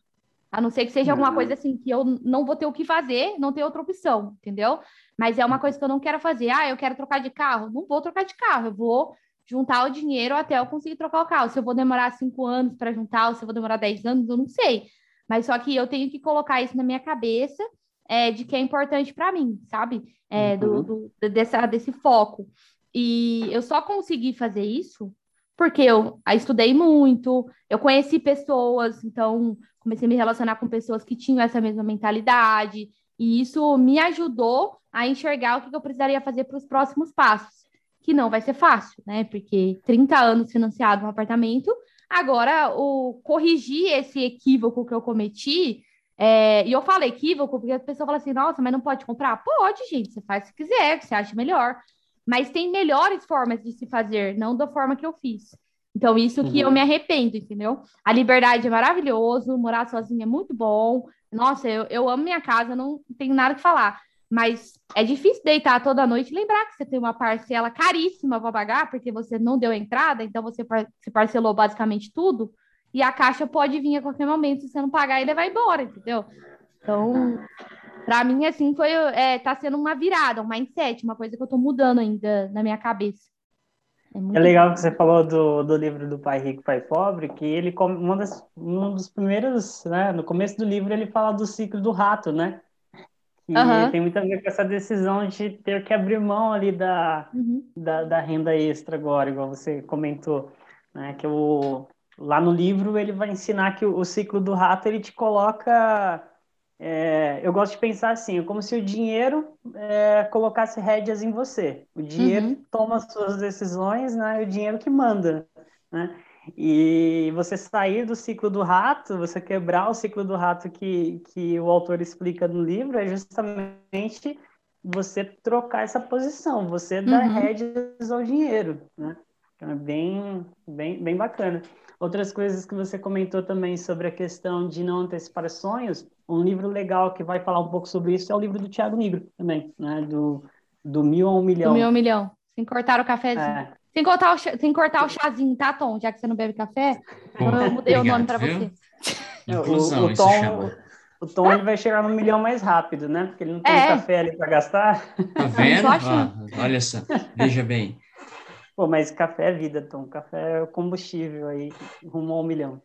A não ser que seja alguma uhum. coisa assim que eu não vou ter o que fazer, não ter outra opção, entendeu? Mas é uma coisa que eu não quero fazer. Ah, eu quero trocar de carro. Não vou trocar de carro, eu vou juntar o dinheiro até eu conseguir trocar o carro. Se eu vou demorar cinco anos para juntar, ou se eu vou demorar dez anos, eu não sei. Mas só que eu tenho que colocar isso na minha cabeça é, de que é importante para mim, sabe? É, uhum. do, do, dessa, desse foco. E eu só consegui fazer isso porque eu estudei muito, eu conheci pessoas, então comecei a me relacionar com pessoas que tinham essa mesma mentalidade, e isso me ajudou a enxergar o que eu precisaria fazer para os próximos passos, que não vai ser fácil, né? Porque 30 anos financiado um apartamento, agora o corrigir esse equívoco que eu cometi, é, e eu falo equívoco porque a pessoa fala assim, nossa, mas não pode comprar? Pode, gente, você faz se quiser, que você acha melhor. Mas tem melhores formas de se fazer, não da forma que eu fiz. Então, isso que uhum. eu me arrependo, entendeu? A liberdade é maravilhoso, morar sozinha é muito bom. Nossa, eu, eu amo minha casa, não tenho nada que falar. Mas é difícil deitar toda noite e lembrar que você tem uma parcela caríssima para pagar, porque você não deu entrada, então você se parcelou basicamente tudo, e a caixa pode vir a qualquer momento, se você não pagar, ele vai embora, entendeu? Então, para mim, assim, foi, é, tá sendo uma virada, um mindset, uma coisa que eu tô mudando ainda na minha cabeça. É, é legal que você falou do, do livro do Pai Rico, Pai Pobre, que ele, uma das, um dos primeiros, né, no começo do livro, ele fala do ciclo do rato, né? E uhum. tem muito a ver com essa decisão de ter que abrir mão ali da, uhum. da, da, renda extra agora, igual você comentou, né? Que o, lá no livro ele vai ensinar que o, o ciclo do rato ele te coloca é, eu gosto de pensar assim, é como se o dinheiro é, colocasse rédeas em você. O dinheiro uhum. toma as suas decisões, né? E o dinheiro que manda, né? E você sair do ciclo do rato, você quebrar o ciclo do rato que, que o autor explica no livro, é justamente você trocar essa posição, você dar uhum. rédeas ao dinheiro, né? Então é bem, bem, bem bacana. Outras coisas que você comentou também sobre a questão de não antecipar sonhos, um livro legal que vai falar um pouco sobre isso é o livro do Tiago Negro também, né? Do, do Mil a Um Milhão. Do Mil a Um Milhão. Sem cortar o cafezinho. É. Sem, cortar o, sem cortar o chazinho, tá, Tom? Já que você não bebe café, eu mudei Obrigado, o nome para você. Inclusão, o, o Tom, o Tom ele vai chegar no milhão mais rápido, né? Porque ele não tem é. café ali para gastar. Tá vendo? Ah, olha só, veja bem. Pô, mas café é vida, Tom. Café é combustível aí, rumo ao milhão.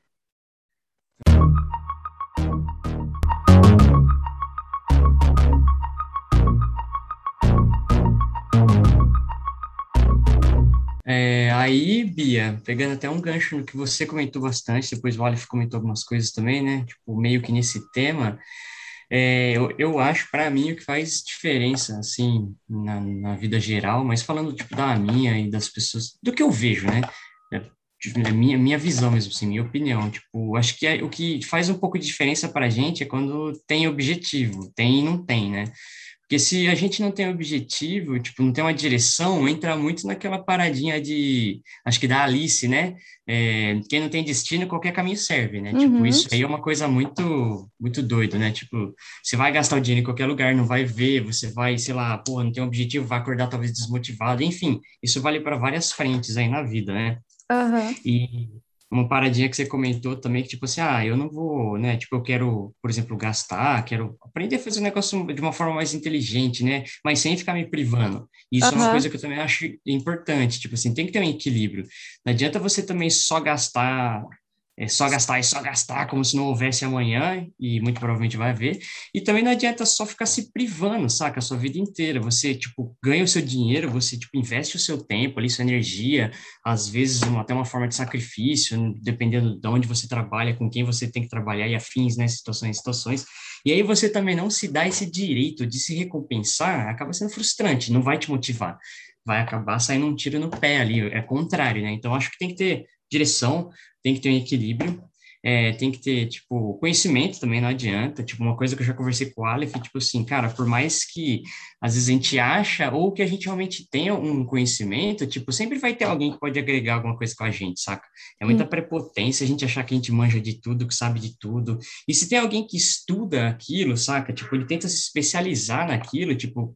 É, aí, Bia, pegando até um gancho no que você comentou bastante, depois o Aleph comentou algumas coisas também, né? Tipo, meio que nesse tema, é, eu, eu acho, para mim, o que faz diferença, assim, na, na vida geral, mas falando, tipo, da minha e das pessoas, do que eu vejo, né? É, tipo, é minha, minha visão mesmo, assim, minha opinião, tipo, acho que é, o que faz um pouco de diferença para a gente é quando tem objetivo, tem e não tem, né? Porque se a gente não tem objetivo, tipo, não tem uma direção, entra muito naquela paradinha de, acho que da Alice, né? É, quem não tem destino, qualquer caminho serve, né? Tipo, uhum. Tipo, isso aí é uma coisa muito, muito doido, né? Tipo, você vai gastar o dinheiro em qualquer lugar, não vai ver, você vai, sei lá, pô, não tem um objetivo, vai acordar talvez desmotivado, enfim, isso vale para várias frentes aí na vida, né? Uhum. E uma paradinha que você comentou também, que tipo assim, ah, eu não vou, né, tipo, eu quero, por exemplo, gastar, quero aprender a fazer o um negócio de uma forma mais inteligente, né, mas sem ficar me privando. Isso uhum. é uma coisa que eu também acho importante, tipo assim, tem que ter um equilíbrio. Não adianta você também só gastar é só gastar e só gastar como se não houvesse amanhã, e muito provavelmente vai haver. E também não adianta só ficar se privando, saca, a sua vida inteira. Você, tipo, ganha o seu dinheiro, você, tipo, investe o seu tempo ali, sua energia, às vezes uma, até uma forma de sacrifício, dependendo de onde você trabalha, com quem você tem que trabalhar e afins, né, situações, situações. E aí você também não se dá esse direito de se recompensar, acaba sendo frustrante, não vai te motivar. Vai acabar saindo um tiro no pé ali, é contrário, né? Então, acho que tem que ter direção, tem que ter um equilíbrio, é, tem que ter, tipo, conhecimento também, não adianta. Tipo, uma coisa que eu já conversei com o Aleph, tipo assim, cara, por mais que às vezes a gente acha ou que a gente realmente tenha um conhecimento, tipo, sempre vai ter alguém que pode agregar alguma coisa com a gente, saca? É muita prepotência a gente achar que a gente manja de tudo, que sabe de tudo. E se tem alguém que estuda aquilo, saca? Tipo, ele tenta se especializar naquilo, tipo,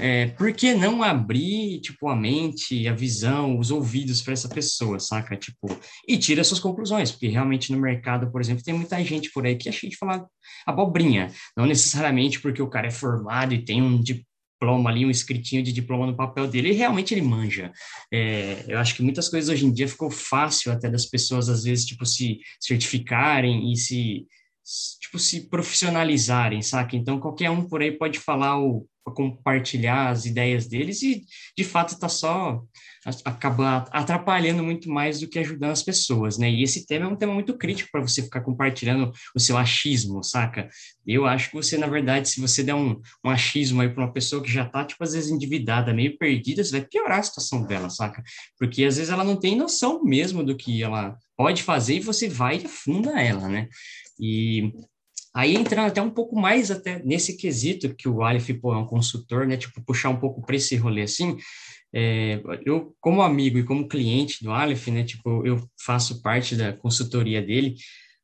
é, por que não abrir, tipo, a mente, a visão, os ouvidos para essa pessoa, saca? Tipo, e tira suas conclusões, porque realmente no mercado, por exemplo, tem muita gente por aí que acha de falar abobrinha, não necessariamente porque o cara é formado e tem um diploma ali, um escritinho de diploma no papel dele, e realmente ele manja. É, eu acho que muitas coisas hoje em dia ficou fácil até das pessoas, às vezes, tipo, se certificarem e se tipo, se profissionalizarem, saca? Então, qualquer um por aí pode falar o compartilhar as ideias deles e, de fato, está só acaba atrapalhando muito mais do que ajudando as pessoas, né? E esse tema é um tema muito crítico para você ficar compartilhando o seu achismo, saca? Eu acho que você, na verdade, se você der um, um achismo aí para uma pessoa que já está, tipo, às vezes endividada, meio perdida, você vai piorar a situação dela, saca? Porque às vezes ela não tem noção mesmo do que ela pode fazer e você vai e afunda ela, né? E Aí entrando até um pouco mais até nesse quesito que o Aleph pô, é um consultor, né? Tipo, puxar um pouco para esse rolê assim. É, eu, como amigo e como cliente do Aleph, né? Tipo, eu faço parte da consultoria dele.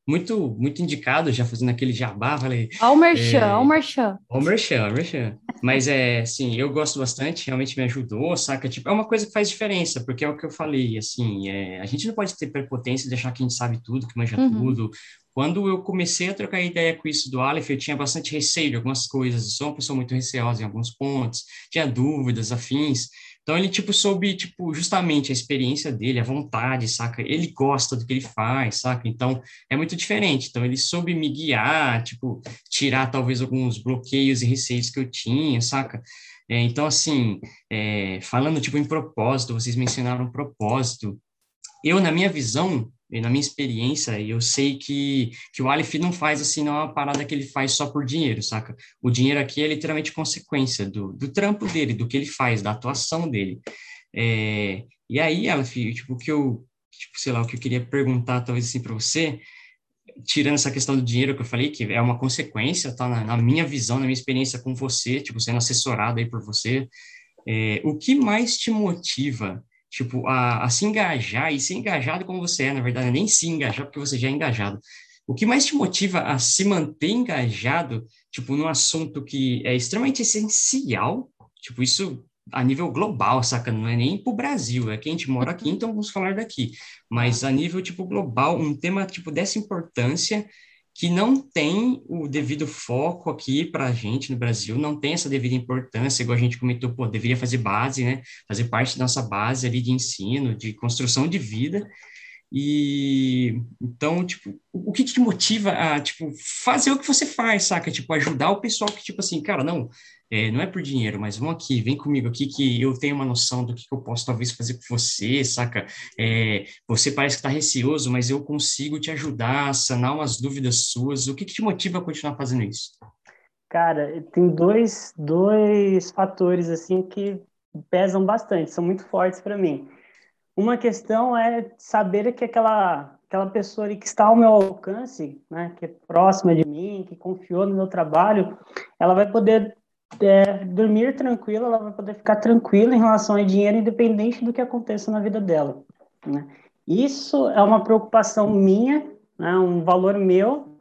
Muito, muito indicado, já fazendo aquele jabá, falei... Ó o merchan, é, ó o merchan. Ó o merchan, merchan. Mas, é, assim, eu gosto bastante, realmente me ajudou, saca? Tipo, é uma coisa que faz diferença, porque é o que eu falei, assim, é, a gente não pode ter prepotência de achar que a gente sabe tudo, que manja uhum. tudo, quando eu comecei a trocar ideia com isso do Aleph, eu tinha bastante receio de algumas coisas, eu sou uma pessoa muito receosa em alguns pontos, tinha dúvidas, afins. Então ele tipo soube tipo justamente a experiência dele, a vontade, saca? Ele gosta do que ele faz, saca? Então é muito diferente. Então ele soube me guiar, tipo tirar talvez alguns bloqueios e receios que eu tinha, saca? É, então assim, é, falando tipo em propósito, vocês mencionaram propósito. Eu na minha visão e na minha experiência, eu sei que, que o Aleph não faz assim, não é uma parada que ele faz só por dinheiro, saca? O dinheiro aqui é literalmente consequência do, do trampo dele, do que ele faz, da atuação dele. É, e aí, Aleph, tipo, que eu, tipo, sei lá, o que eu queria perguntar, talvez assim, para você, tirando essa questão do dinheiro que eu falei, que é uma consequência, tá? Na, na minha visão, na minha experiência com você, tipo, sendo assessorado aí por você, é, o que mais te motiva tipo, a, a se engajar e ser engajado como você é, na verdade, nem se engajar porque você já é engajado. O que mais te motiva a se manter engajado, tipo, num assunto que é extremamente essencial, tipo, isso a nível global, saca? Não é nem para o Brasil, é que a gente mora aqui, então vamos falar daqui. Mas a nível, tipo, global, um tema, tipo, dessa importância que não tem o devido foco aqui para a gente no Brasil, não tem essa devida importância, igual a gente comentou, pô, deveria fazer base, né? Fazer parte da nossa base ali de ensino, de construção de vida. E então, tipo, o que te motiva a, tipo, fazer o que você faz, saca? Tipo, ajudar o pessoal que, tipo assim, cara, não, é, não é por dinheiro, mas vão aqui, vem comigo aqui que eu tenho uma noção do que, que eu posso talvez fazer com você, saca? É, você parece que está receoso, mas eu consigo te ajudar a sanar umas dúvidas suas. O que, que te motiva a continuar fazendo isso? Cara, tem dois, dois fatores assim que pesam bastante, são muito fortes para mim. Uma questão é saber que aquela aquela pessoa que está ao meu alcance, né, que é próxima de mim, que confiou no meu trabalho, ela vai poder é, dormir tranquila, ela vai poder ficar tranquila em relação ao dinheiro, independente do que aconteça na vida dela. Né? Isso é uma preocupação minha, né, um valor meu,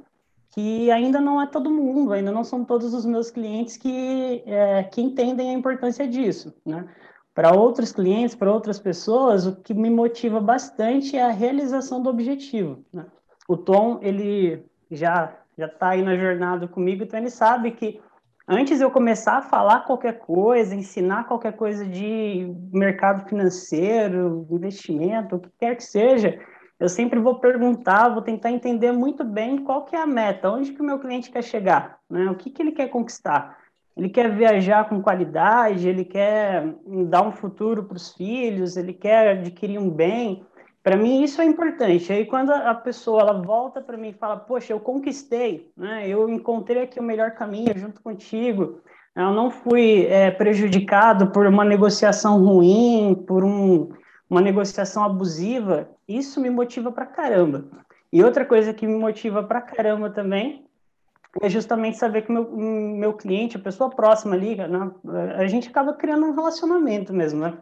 que ainda não é todo mundo, ainda não são todos os meus clientes que, é, que entendem a importância disso. Né? Para outros clientes, para outras pessoas, o que me motiva bastante é a realização do objetivo. Né? O Tom, ele já já está aí na jornada comigo, então ele sabe que antes eu começar a falar qualquer coisa, ensinar qualquer coisa de mercado financeiro, investimento, o que quer que seja, eu sempre vou perguntar, vou tentar entender muito bem qual que é a meta, onde que o meu cliente quer chegar, né? O que, que ele quer conquistar. Ele quer viajar com qualidade, ele quer dar um futuro para os filhos, ele quer adquirir um bem. Para mim isso é importante. Aí quando a pessoa ela volta para mim e fala, poxa, eu conquistei, né? Eu encontrei aqui o melhor caminho junto contigo. Eu não fui é, prejudicado por uma negociação ruim, por um, uma negociação abusiva. Isso me motiva para caramba. E outra coisa que me motiva para caramba também é justamente saber que meu, meu cliente, a pessoa próxima ali, né, a gente acaba criando um relacionamento mesmo, né?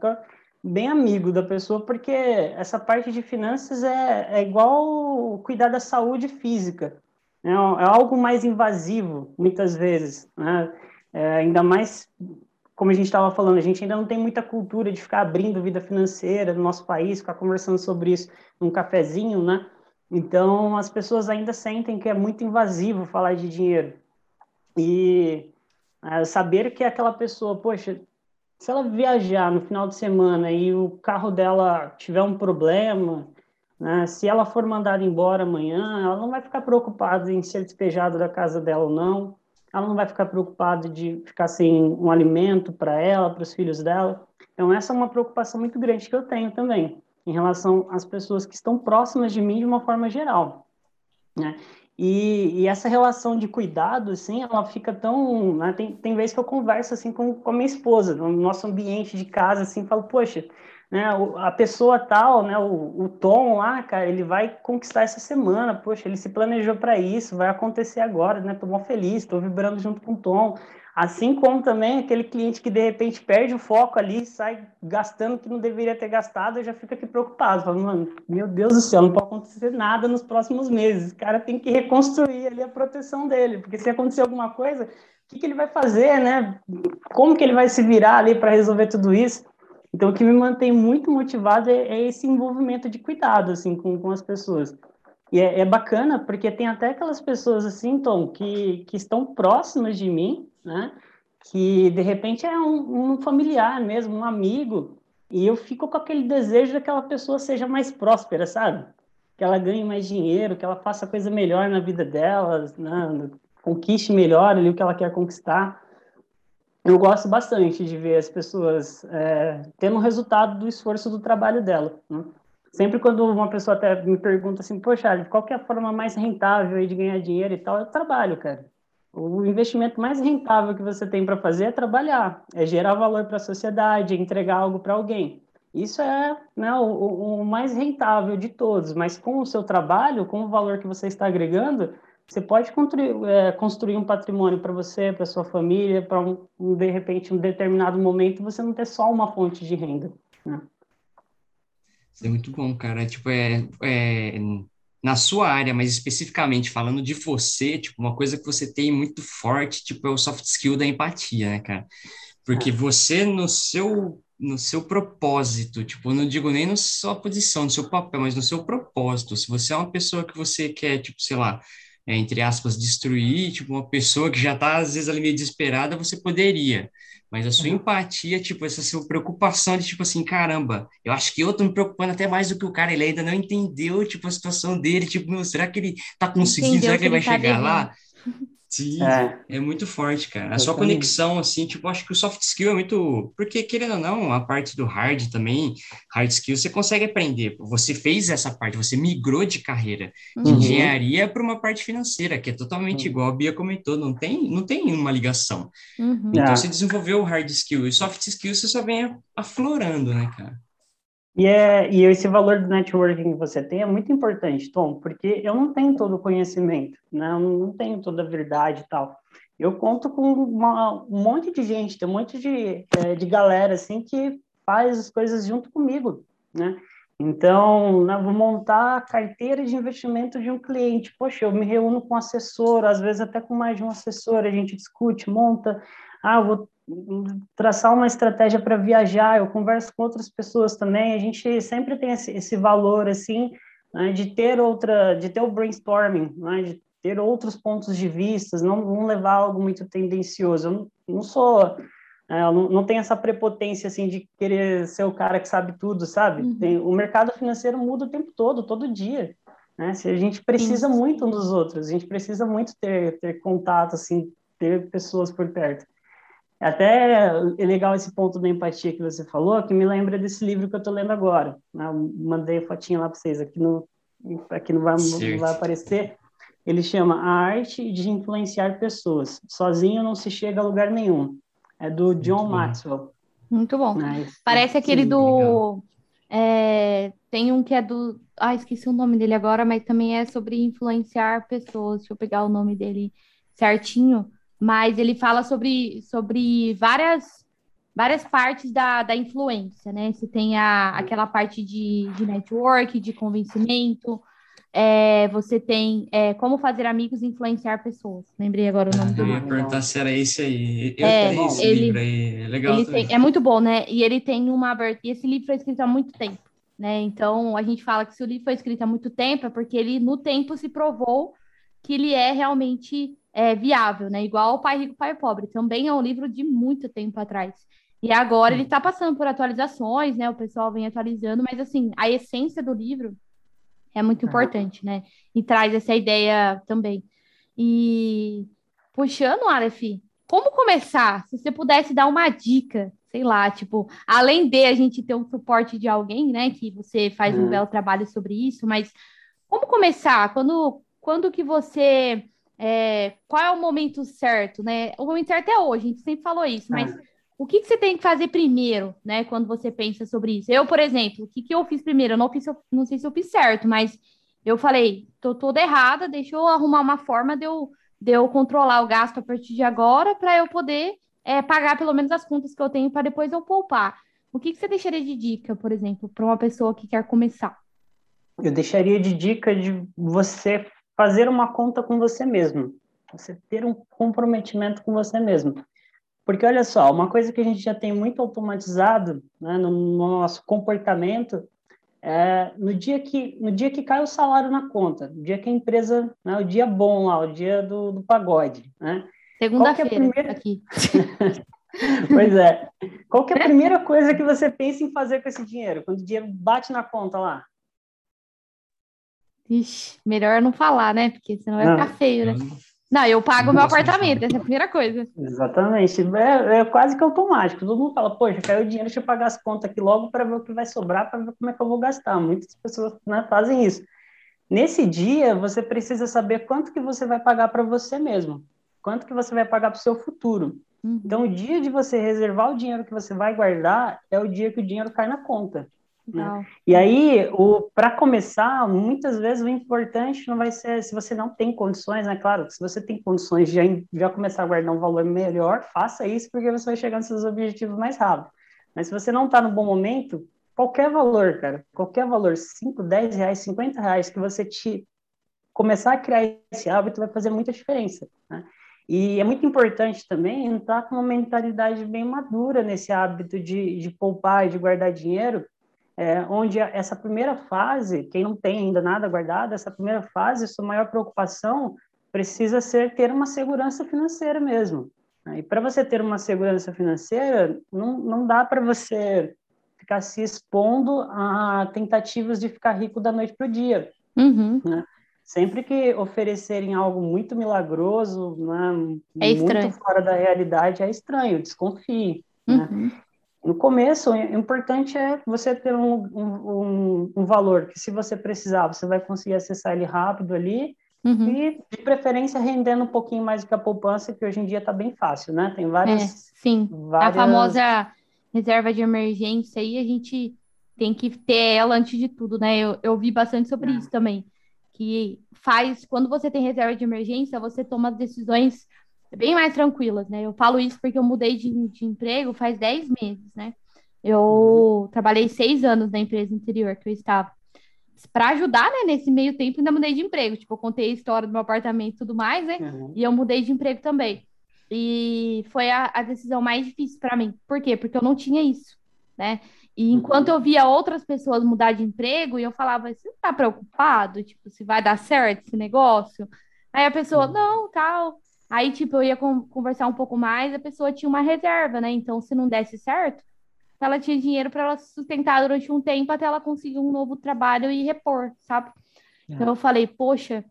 Bem amigo da pessoa, porque essa parte de finanças é, é igual cuidar da saúde física. Né? É algo mais invasivo, muitas vezes. Né? É, ainda mais, como a gente estava falando, a gente ainda não tem muita cultura de ficar abrindo vida financeira no nosso país, ficar conversando sobre isso num cafezinho, né? Então, as pessoas ainda sentem que é muito invasivo falar de dinheiro. E é, saber que aquela pessoa, poxa, se ela viajar no final de semana e o carro dela tiver um problema, né, se ela for mandada embora amanhã, ela não vai ficar preocupada em ser despejada da casa dela ou não ela não vai ficar preocupada de ficar sem um alimento para ela, para os filhos dela. Então, essa é uma preocupação muito grande que eu tenho também, em relação às pessoas que estão próximas de mim de uma forma geral. Né? E, e, essa relação de cuidado, assim, ela fica tão. Né? Tem, tem vezes que eu converso assim com, com a minha esposa, no nosso ambiente de casa, assim, falo, poxa, né, a pessoa tal, né, o, o Tom lá, cara, ele vai conquistar essa semana, poxa, ele se planejou para isso, vai acontecer agora, né, tô mó feliz, tô vibrando junto com o Tom, assim como também aquele cliente que de repente perde o foco ali, sai gastando que não deveria ter gastado, eu já fico aqui preocupado, falo, mano, meu Deus do céu, não pode acontecer nada nos próximos meses, o cara tem que reconstruir ali a proteção dele, porque se acontecer alguma coisa, o que, que ele vai fazer, né, como que ele vai se virar ali para resolver tudo isso? Então, o que me mantém muito motivado é, é esse envolvimento de cuidado, assim, com, com as pessoas. E é, é, bacana, porque tem até aquelas pessoas, assim, Tom, que, que estão próximas de mim, né? Que, de repente, é um, um familiar mesmo, um amigo, e eu fico com aquele desejo daquela pessoa seja mais próspera, sabe? Que ela ganhe mais dinheiro, que ela faça coisa melhor na vida dela, né? conquiste melhor ali o que ela quer conquistar eu gosto bastante de ver as pessoas é, tendo um resultado do esforço do trabalho dela. Né? Sempre quando uma pessoa até me pergunta assim, poxa, qual é a forma mais rentável de ganhar dinheiro e tal, eu trabalho, cara. O investimento mais rentável que você tem para fazer é trabalhar, é gerar valor para a sociedade, é entregar algo para alguém. Isso é né, o, o mais rentável de todos, mas com o seu trabalho, com o valor que você está agregando, você pode construir, é, construir um patrimônio para você, para sua família, para um, de repente um determinado momento você não ter só uma fonte de renda. Né? Isso é muito bom, cara. Tipo, é, é, na sua área, mas especificamente falando de você, tipo, uma coisa que você tem muito forte, tipo, é o soft skill da empatia, né, cara? Porque é. você, no seu no seu propósito, tipo, não digo nem na sua posição, no seu papel, mas no seu propósito. Se você é uma pessoa que você quer, tipo, sei lá, é, entre aspas, destruir, tipo, uma pessoa que já está, às vezes, ali meio desesperada, você poderia. Mas a sua uhum. empatia, tipo, essa sua preocupação de, tipo assim, caramba, eu acho que eu tô me preocupando até mais do que o cara, ele ainda não entendeu, tipo, a situação dele, tipo, meu, será que ele tá conseguindo, Entendeu será que ele vai tá chegar lá? Sim, é. é muito forte, cara. A sua conexão, assim, tipo, acho que o soft skill é muito. Porque, querendo ou não, a parte do hard também, hard skill, você consegue aprender. Você fez essa parte, você migrou de carreira de uhum. engenharia para uma parte financeira, que é totalmente uhum. igual a Bia comentou, não tem, não tem uma ligação. Uhum. Então, é. você desenvolveu o hard skill e o soft skill você só vem aflorando, né, cara? E, é, e esse valor do networking que você tem é muito importante, Tom, porque eu não tenho todo o conhecimento, né? eu não tenho toda a verdade e tal. Eu conto com uma, um monte de gente, tem um monte de, é, de galera assim que faz as coisas junto comigo, né? Então, né, vou montar a carteira de investimento de um cliente. Poxa, eu me reúno com um assessor, às vezes até com mais de um assessor, a gente discute, monta. Ah, vou traçar uma estratégia para viajar, eu converso com outras pessoas também, a gente sempre tem esse, esse valor, assim, né, de ter outra, de ter o brainstorming, né, de ter outros pontos de vista, não, não levar algo muito tendencioso. Eu não, não sou? Ela não, não tem essa prepotência assim de querer ser o cara que sabe tudo, sabe? Uhum. Tem, o mercado financeiro muda o tempo todo, todo dia. Né? Se a gente precisa Sim. muito um dos outros, a gente precisa muito ter, ter contato, assim, ter pessoas por perto. Até é legal esse ponto da empatia que você falou, que me lembra desse livro que eu estou lendo agora. Né? Mandei a fotinha lá para vocês, aqui, no, aqui não, vai, não vai aparecer. Ele chama A Arte de Influenciar Pessoas. Sozinho não se chega a lugar nenhum. É do John Muito Maxwell. Muito bom. Mas, Parece aquele sim, do. É, tem um que é do. Ah, esqueci o nome dele agora, mas também é sobre influenciar pessoas. Deixa eu pegar o nome dele certinho mas ele fala sobre, sobre várias, várias partes da, da influência, né? Você tem a, aquela parte de, de network, de convencimento, é, você tem é, como fazer amigos e influenciar pessoas. Lembrei agora o nome ah, do livro. Eu ia perguntar se era esse aí. Eu é, tenho esse ele, livro aí, é legal tem, é muito bom, né? E ele tem uma... E esse livro foi escrito há muito tempo, né? Então, a gente fala que se o livro foi escrito há muito tempo, é porque ele, no tempo, se provou que ele é realmente é, viável, né? Igual o Pai Rico, Pai Pobre. Também é um livro de muito tempo atrás. E agora ele está passando por atualizações, né? O pessoal vem atualizando, mas assim, a essência do livro é muito importante, né? E traz essa ideia também. E puxando, Aleph, como começar? Se você pudesse dar uma dica, sei lá, tipo, além de a gente ter um suporte de alguém, né? Que você faz um belo trabalho sobre isso, mas como começar? Quando, quando que você é, qual é o momento certo, né? O momento certo é hoje, a gente sempre falou isso, mas ah. o que, que, você tem que fazer primeiro, né? Quando você pensa sobre isso? Eu, por exemplo, o que, que eu fiz primeiro? Eu não, fiz, não sei se eu fiz certo, mas eu falei, tô toda errada, deixa eu arrumar uma forma de eu, de eu controlar o gasto a partir de agora para eu poder é, pagar pelo menos as contas que eu tenho para depois eu poupar. O que, que você deixaria de dica, por exemplo, para uma pessoa que quer começar? Eu deixaria de dica de você fazer uma conta com você mesmo, você ter um comprometimento com você mesmo. Porque olha só, uma coisa que a gente já tem muito automatizado né, no, no, nosso comportamento é no dia que no dia que cai o salário na conta, no dia que a empresa, né, o dia bom lá, o dia do, do pagode, né? Segunda-feira é primeira... aqui. pois é. Qual que é a primeira coisa que você pensa em fazer com esse dinheiro? Quando o dinheiro bate na conta lá? Ixi, melhor não falar, né? Porque senão vai não. ficar feio, né? Não, eu pago o meu apartamento, essa é a primeira coisa. Exatamente. É, é, quase que automático. Todo mundo fala, poxa, caiu o dinheiro, deixa eu pagar as contas aqui logo para ver o que vai sobrar, para ver como é que eu vou gastar. Muitas pessoas né, fazem isso. Nesse dia, você precisa saber quanto que você vai pagar para você mesmo. Quanto que você vai pagar para o seu futuro. Uhum. Então, o dia de você reservar o dinheiro que você vai guardar é o dia que o dinheiro cai na conta. Né? E aí, para começar, muitas vezes o importante não vai ser se você não tem condições, né? Claro, se você tem condições de já, já começar a guardar um valor melhor, faça isso porque você vai chegar nos seus objetivos mais rápido. Mas se você não está no bom momento, qualquer valor, cara, qualquer valor, 5, 10 reais, 50 reais, que você te começar a criar esse hábito vai fazer muita diferença. Né? E é muito importante também entrar com uma mentalidade bem madura nesse hábito de, de poupar e de guardar dinheiro, é, onde essa primeira fase, quem não tem ainda nada guardado, essa primeira fase, sua maior preocupação precisa ser ter uma segurança financeira mesmo. Né? E para você ter uma segurança financeira, não, não dá para você ficar se expondo a tentativas de ficar rico da noite para o dia. Uhum. Né? Sempre que oferecerem algo muito milagroso, né, é muito fora da realidade, é estranho, desconfie. Né? Uhum. Né? No começo, o importante é você ter um, um, um, valor que, se você precisar, você vai conseguir acessar ele rápido ali uhum. e, de preferência, rendendo um pouquinho mais do que a poupança, que hoje em dia está bem fácil, né? Tem várias... É, sim, várias... a famosa reserva de emergência aí, a gente tem que ter ela antes de tudo, né? Eu, eu vi bastante sobre é. isso também, que faz, quando você tem reserva de emergência, você toma decisões bem mais tranquilas, né? Eu falo isso porque eu mudei de, de emprego faz 10 meses, né? Eu uhum. trabalhei seis anos na empresa anterior que eu estava. Para ajudar, né, nesse meio tempo, ainda mudei de emprego. Tipo, eu contei a história do meu apartamento e tudo mais, né? Uhum. E eu mudei de emprego também. E foi a, a decisão mais difícil para mim. Por quê? Porque eu não tinha isso, né? E uhum. enquanto eu via outras pessoas mudar de emprego, e eu falava, você não tá preocupado? Tipo, se vai dar certo esse negócio? Aí a pessoa, uhum. não, tal. Aí, tipo, eu ia conversar um pouco mais, a pessoa tinha uma reserva, né? Então, se não desse certo, ela tinha dinheiro para ela sustentar durante um tempo até ela conseguir um novo trabalho e repor, sabe? É. Então eu falei, poxa,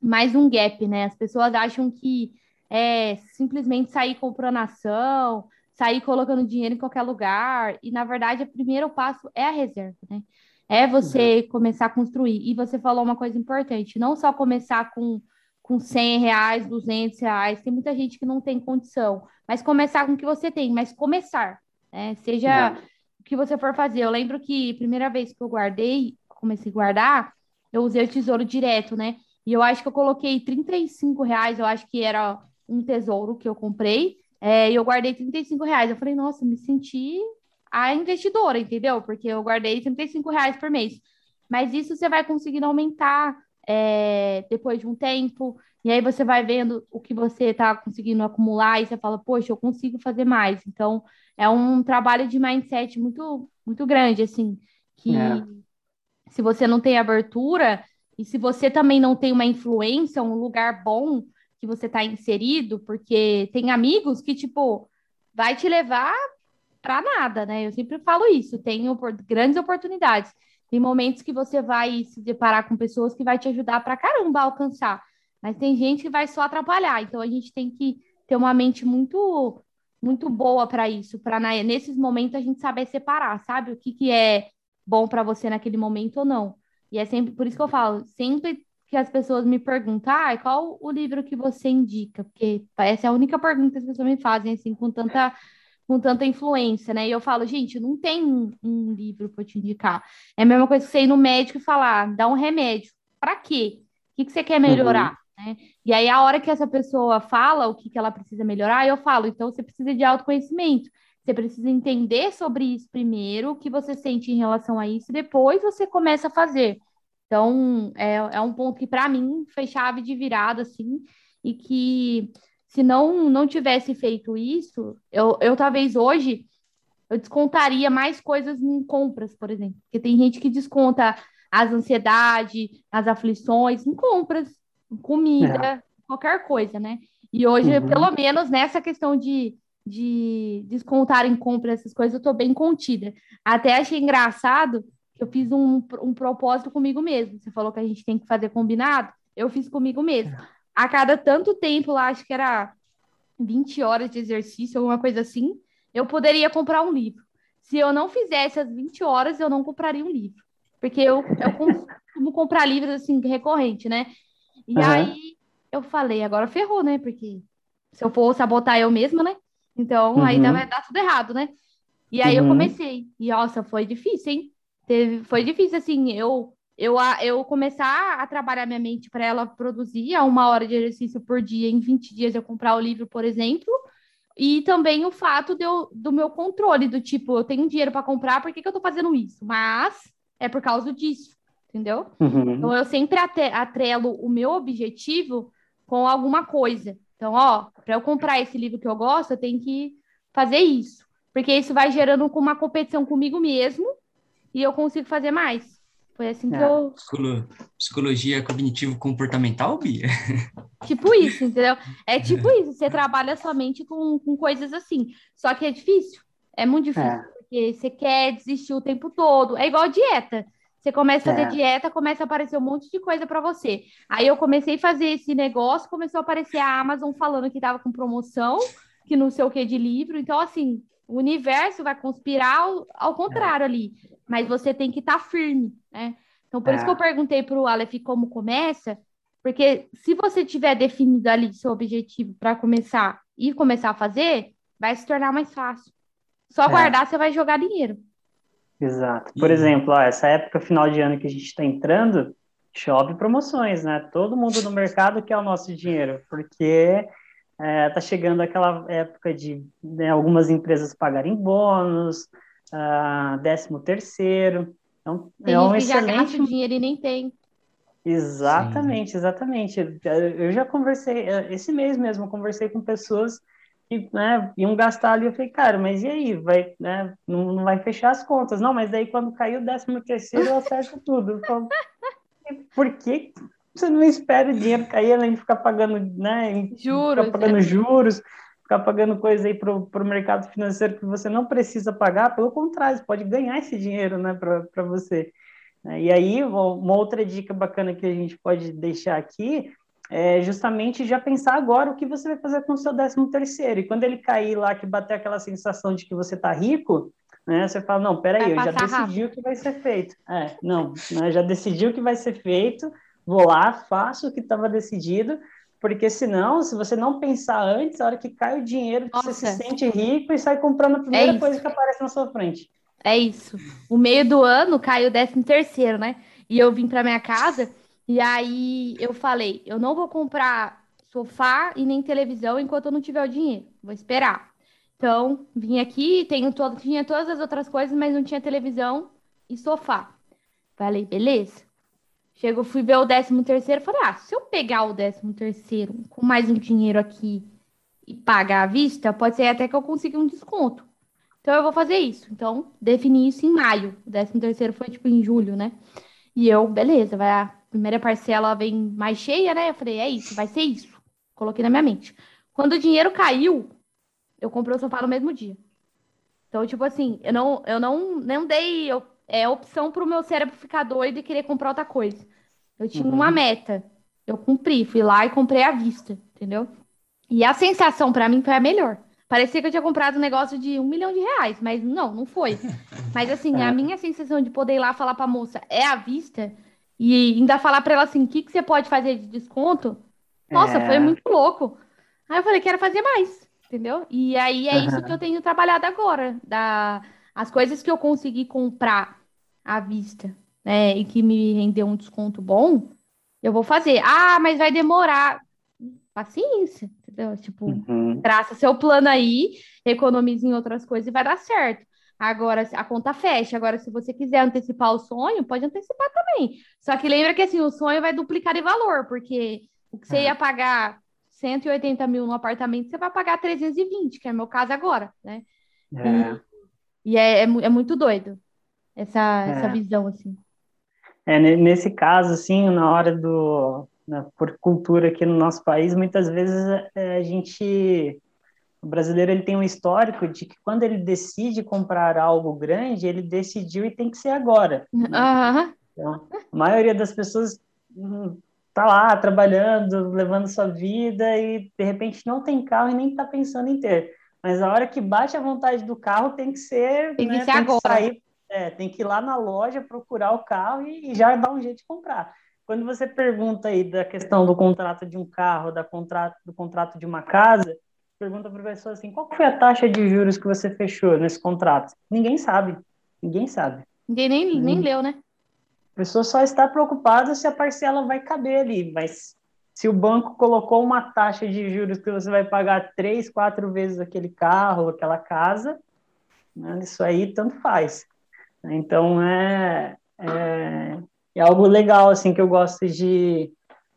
mais um gap, né? As pessoas acham que é simplesmente sair comprando ação, sair colocando dinheiro em qualquer lugar, e na verdade o primeiro passo é a reserva, né? É você uhum. começar a construir. E você falou uma coisa importante, não só começar com, com 100 reais, 200 reais, tem muita gente que não tem condição, mas começar com o que você tem, mas começar, né? Seja uhum. o que você for fazer. Eu lembro que a primeira vez que eu guardei, comecei a guardar, eu usei o tesouro direto, né? E eu acho que eu coloquei 35 reais, eu acho que era um tesouro que eu comprei, é, e eu guardei 35 reais. Eu falei, nossa, me senti a investidora, entendeu? Porque eu guardei 35 reais por mês. Mas isso você vai conseguindo aumentar é, depois de um tempo, e aí você vai vendo o que você está conseguindo acumular, e você fala, poxa, eu consigo fazer mais. Então, é um trabalho de mindset muito, muito grande, assim, que é. se você não tem abertura, e se você também não tem uma influência, um lugar bom que você está inserido, porque tem amigos que, tipo, vai te levar para nada, né? Eu sempre falo isso, tem grandes oportunidades. Tem momentos que você vai se deparar com pessoas que vai te ajudar para caramba a alcançar, mas tem gente que vai só atrapalhar. Então a gente tem que ter uma mente muito muito boa para isso, para nesses momentos a gente saber separar, sabe? O que, que é bom para você naquele momento ou não. E é sempre por isso que eu falo, sempre que as pessoas me perguntam, ah, qual o livro que você indica? Porque essa é a única pergunta que as pessoas me fazem, assim, com tanta com tanta influência, né? E eu falo, gente, não tem um, um livro para te indicar. É a mesma coisa que você ir no médico e falar, dá um remédio. Para quê? O que, que você quer melhorar? Uhum. Né? E aí, a hora que essa pessoa fala o que, que ela precisa melhorar, eu falo, então você precisa de autoconhecimento. Você precisa entender sobre isso primeiro, o que você sente em relação a isso, e depois você começa a fazer. Então, é, é um ponto que, para mim, foi chave de virada, assim, e que se não, não tivesse feito isso, eu, eu talvez hoje eu descontaria mais coisas em compras, por exemplo. Porque tem gente que desconta as ansiedades, as aflições em compras, em comida, é. qualquer coisa, né? E hoje, uhum. pelo menos nessa questão de, de descontar em compras essas coisas, eu estou bem contida. Até achei engraçado que eu fiz um, um propósito comigo mesmo. Você falou que a gente tem que fazer combinado, eu fiz comigo mesmo. É a cada tanto tempo, lá acho que era 20 horas de exercício, alguma coisa assim, eu poderia comprar um livro. Se eu não fizesse as 20 horas, eu não compraria um livro. Porque eu, eu costumo comprar livros assim, recorrente, né? E uhum. aí eu falei, agora ferrou, né? Porque se eu for sabotar eu mesma, né? Então uhum. aí vai dar tudo errado, né? E aí uhum. eu comecei. E nossa, foi difícil, hein? Teve, foi difícil, assim, eu eu, eu começar a trabalhar minha mente para ela produzir a uma hora de exercício por dia, em 20 dias eu comprar o livro, por exemplo, e também o fato eu, do meu controle, do tipo, eu tenho dinheiro para comprar, por que, que eu estou fazendo isso? Mas é por causa disso, entendeu? Uhum. Então eu sempre atrelo o meu objetivo com alguma coisa. Então, ó, para eu comprar esse livro que eu gosto, eu tenho que fazer isso. Porque isso vai gerando uma competição comigo mesmo e eu consigo fazer mais. Foi assim é. que eu. Psicologia cognitivo-comportamental, Bia? Tipo isso, entendeu? É tipo é. isso. Você trabalha somente com, com coisas assim. Só que é difícil. É muito difícil. É. Porque você quer desistir o tempo todo. É igual dieta. Você começa a fazer é. dieta, começa a aparecer um monte de coisa para você. Aí eu comecei a fazer esse negócio, começou a aparecer a Amazon falando que tava com promoção, que não sei o que de livro. Então, assim, o universo vai conspirar ao, ao contrário ali. Mas você tem que estar tá firme né? Então, por é. isso que eu perguntei para o Aleph como começa, porque se você tiver definido ali seu objetivo para começar e começar a fazer, vai se tornar mais fácil. Só é. guardar, você vai jogar dinheiro. Exato. Por e... exemplo, ó, essa época final de ano que a gente está entrando, chove promoções, né? Todo mundo no mercado quer o nosso dinheiro, porque é, tá chegando aquela época de né, algumas empresas pagarem bônus, uh, décimo terceiro, então, tem é um gente excelente... que já gasta dinheiro e nem tem. Exatamente, Sim. exatamente. Eu já conversei, esse mês mesmo, eu conversei com pessoas que né, iam gastar ali, eu falei, cara, mas e aí? Vai, né, não, não vai fechar as contas. Não, mas daí quando caiu o décimo terceiro, eu acerto tudo. Falo, por que você não espera o dinheiro cair além de ficar pagando, né? Juros. Ficar pagando é. juros, ficar pagando coisa aí para o mercado financeiro que você não precisa pagar, pelo contrário, você pode ganhar esse dinheiro, né, para você. E aí, uma outra dica bacana que a gente pode deixar aqui é justamente já pensar agora o que você vai fazer com o seu décimo terceiro. E quando ele cair lá, que bater aquela sensação de que você está rico, né, você fala, não, peraí, eu já decidi o que vai ser feito. É, não, né, já decidi o que vai ser feito, vou lá, faço o que estava decidido, porque senão, se você não pensar antes, a hora que cai o dinheiro, Nossa. você se sente rico e sai comprando a primeira é coisa que aparece na sua frente. É isso. O meio do ano caiu o décimo terceiro, né? E eu vim para minha casa e aí eu falei, eu não vou comprar sofá e nem televisão enquanto eu não tiver o dinheiro. Vou esperar. Então, vim aqui, tenho todo, tinha todas as outras coisas, mas não tinha televisão e sofá. Falei, beleza. Chego, fui ver o décimo terceiro, falei, ah, se eu pegar o décimo terceiro com mais um dinheiro aqui e pagar à vista, pode ser até que eu consiga um desconto. Então eu vou fazer isso. Então, defini isso em maio. O décimo terceiro foi tipo em julho, né? E eu, beleza, vai a primeira parcela vem mais cheia, né? Eu falei, é isso, vai ser isso. Coloquei na minha mente. Quando o dinheiro caiu, eu comprei o sofá no mesmo dia. Então, tipo assim, eu não, eu não, não dei eu, é, opção para o meu cérebro ficar doido e querer comprar outra coisa. Eu tinha uhum. uma meta. Eu cumpri, fui lá e comprei à vista, entendeu? E a sensação para mim foi a melhor. Parecia que eu tinha comprado um negócio de um milhão de reais, mas não, não foi. Mas assim, a é. minha sensação de poder ir lá falar pra moça é à vista e ainda falar pra ela assim, o que, que você pode fazer de desconto? Nossa, é... foi muito louco. Aí eu falei, quero fazer mais, entendeu? E aí é isso que eu tenho trabalhado agora. Da... As coisas que eu consegui comprar à vista, né, e que me rendeu um desconto bom, eu vou fazer. Ah, mas vai demorar. Paciência, entendeu? Tipo, uhum. traça seu plano aí, economize em outras coisas e vai dar certo. Agora, a conta fecha. Agora, se você quiser antecipar o sonho, pode antecipar também. Só que lembra que assim, o sonho vai duplicar de valor, porque o que você é. ia pagar 180 mil no apartamento, você vai pagar 320, que é o meu caso agora, né? É. E, e é, é, é, muito doido essa, essa é. visão, assim. É, nesse caso, assim, na hora do, né, por cultura aqui no nosso país, muitas vezes é, a gente, o brasileiro ele tem um histórico de que quando ele decide comprar algo grande, ele decidiu e tem que ser agora. Né? Uhum. Então, a maioria das pessoas hum, tá lá trabalhando, levando sua vida e de repente não tem carro e nem está pensando em ter. Mas a hora que bate a vontade do carro tem que ser, tem que, né, ser tem agora. Que sair, é, tem que ir lá na loja procurar o carro e, e já dar um jeito de comprar. Quando você pergunta aí da questão do contrato de um carro, da contrato, do contrato de uma casa, pergunta para a pessoa assim, qual foi a taxa de juros que você fechou nesse contrato? Ninguém sabe. Ninguém sabe. Ninguém nem, nem hum. leu, né? A pessoa só está preocupada se a parcela vai caber ali, mas se o banco colocou uma taxa de juros que você vai pagar três, quatro vezes aquele carro, aquela casa, né, isso aí tanto faz. Então, é, é, é algo legal, assim, que eu gosto de,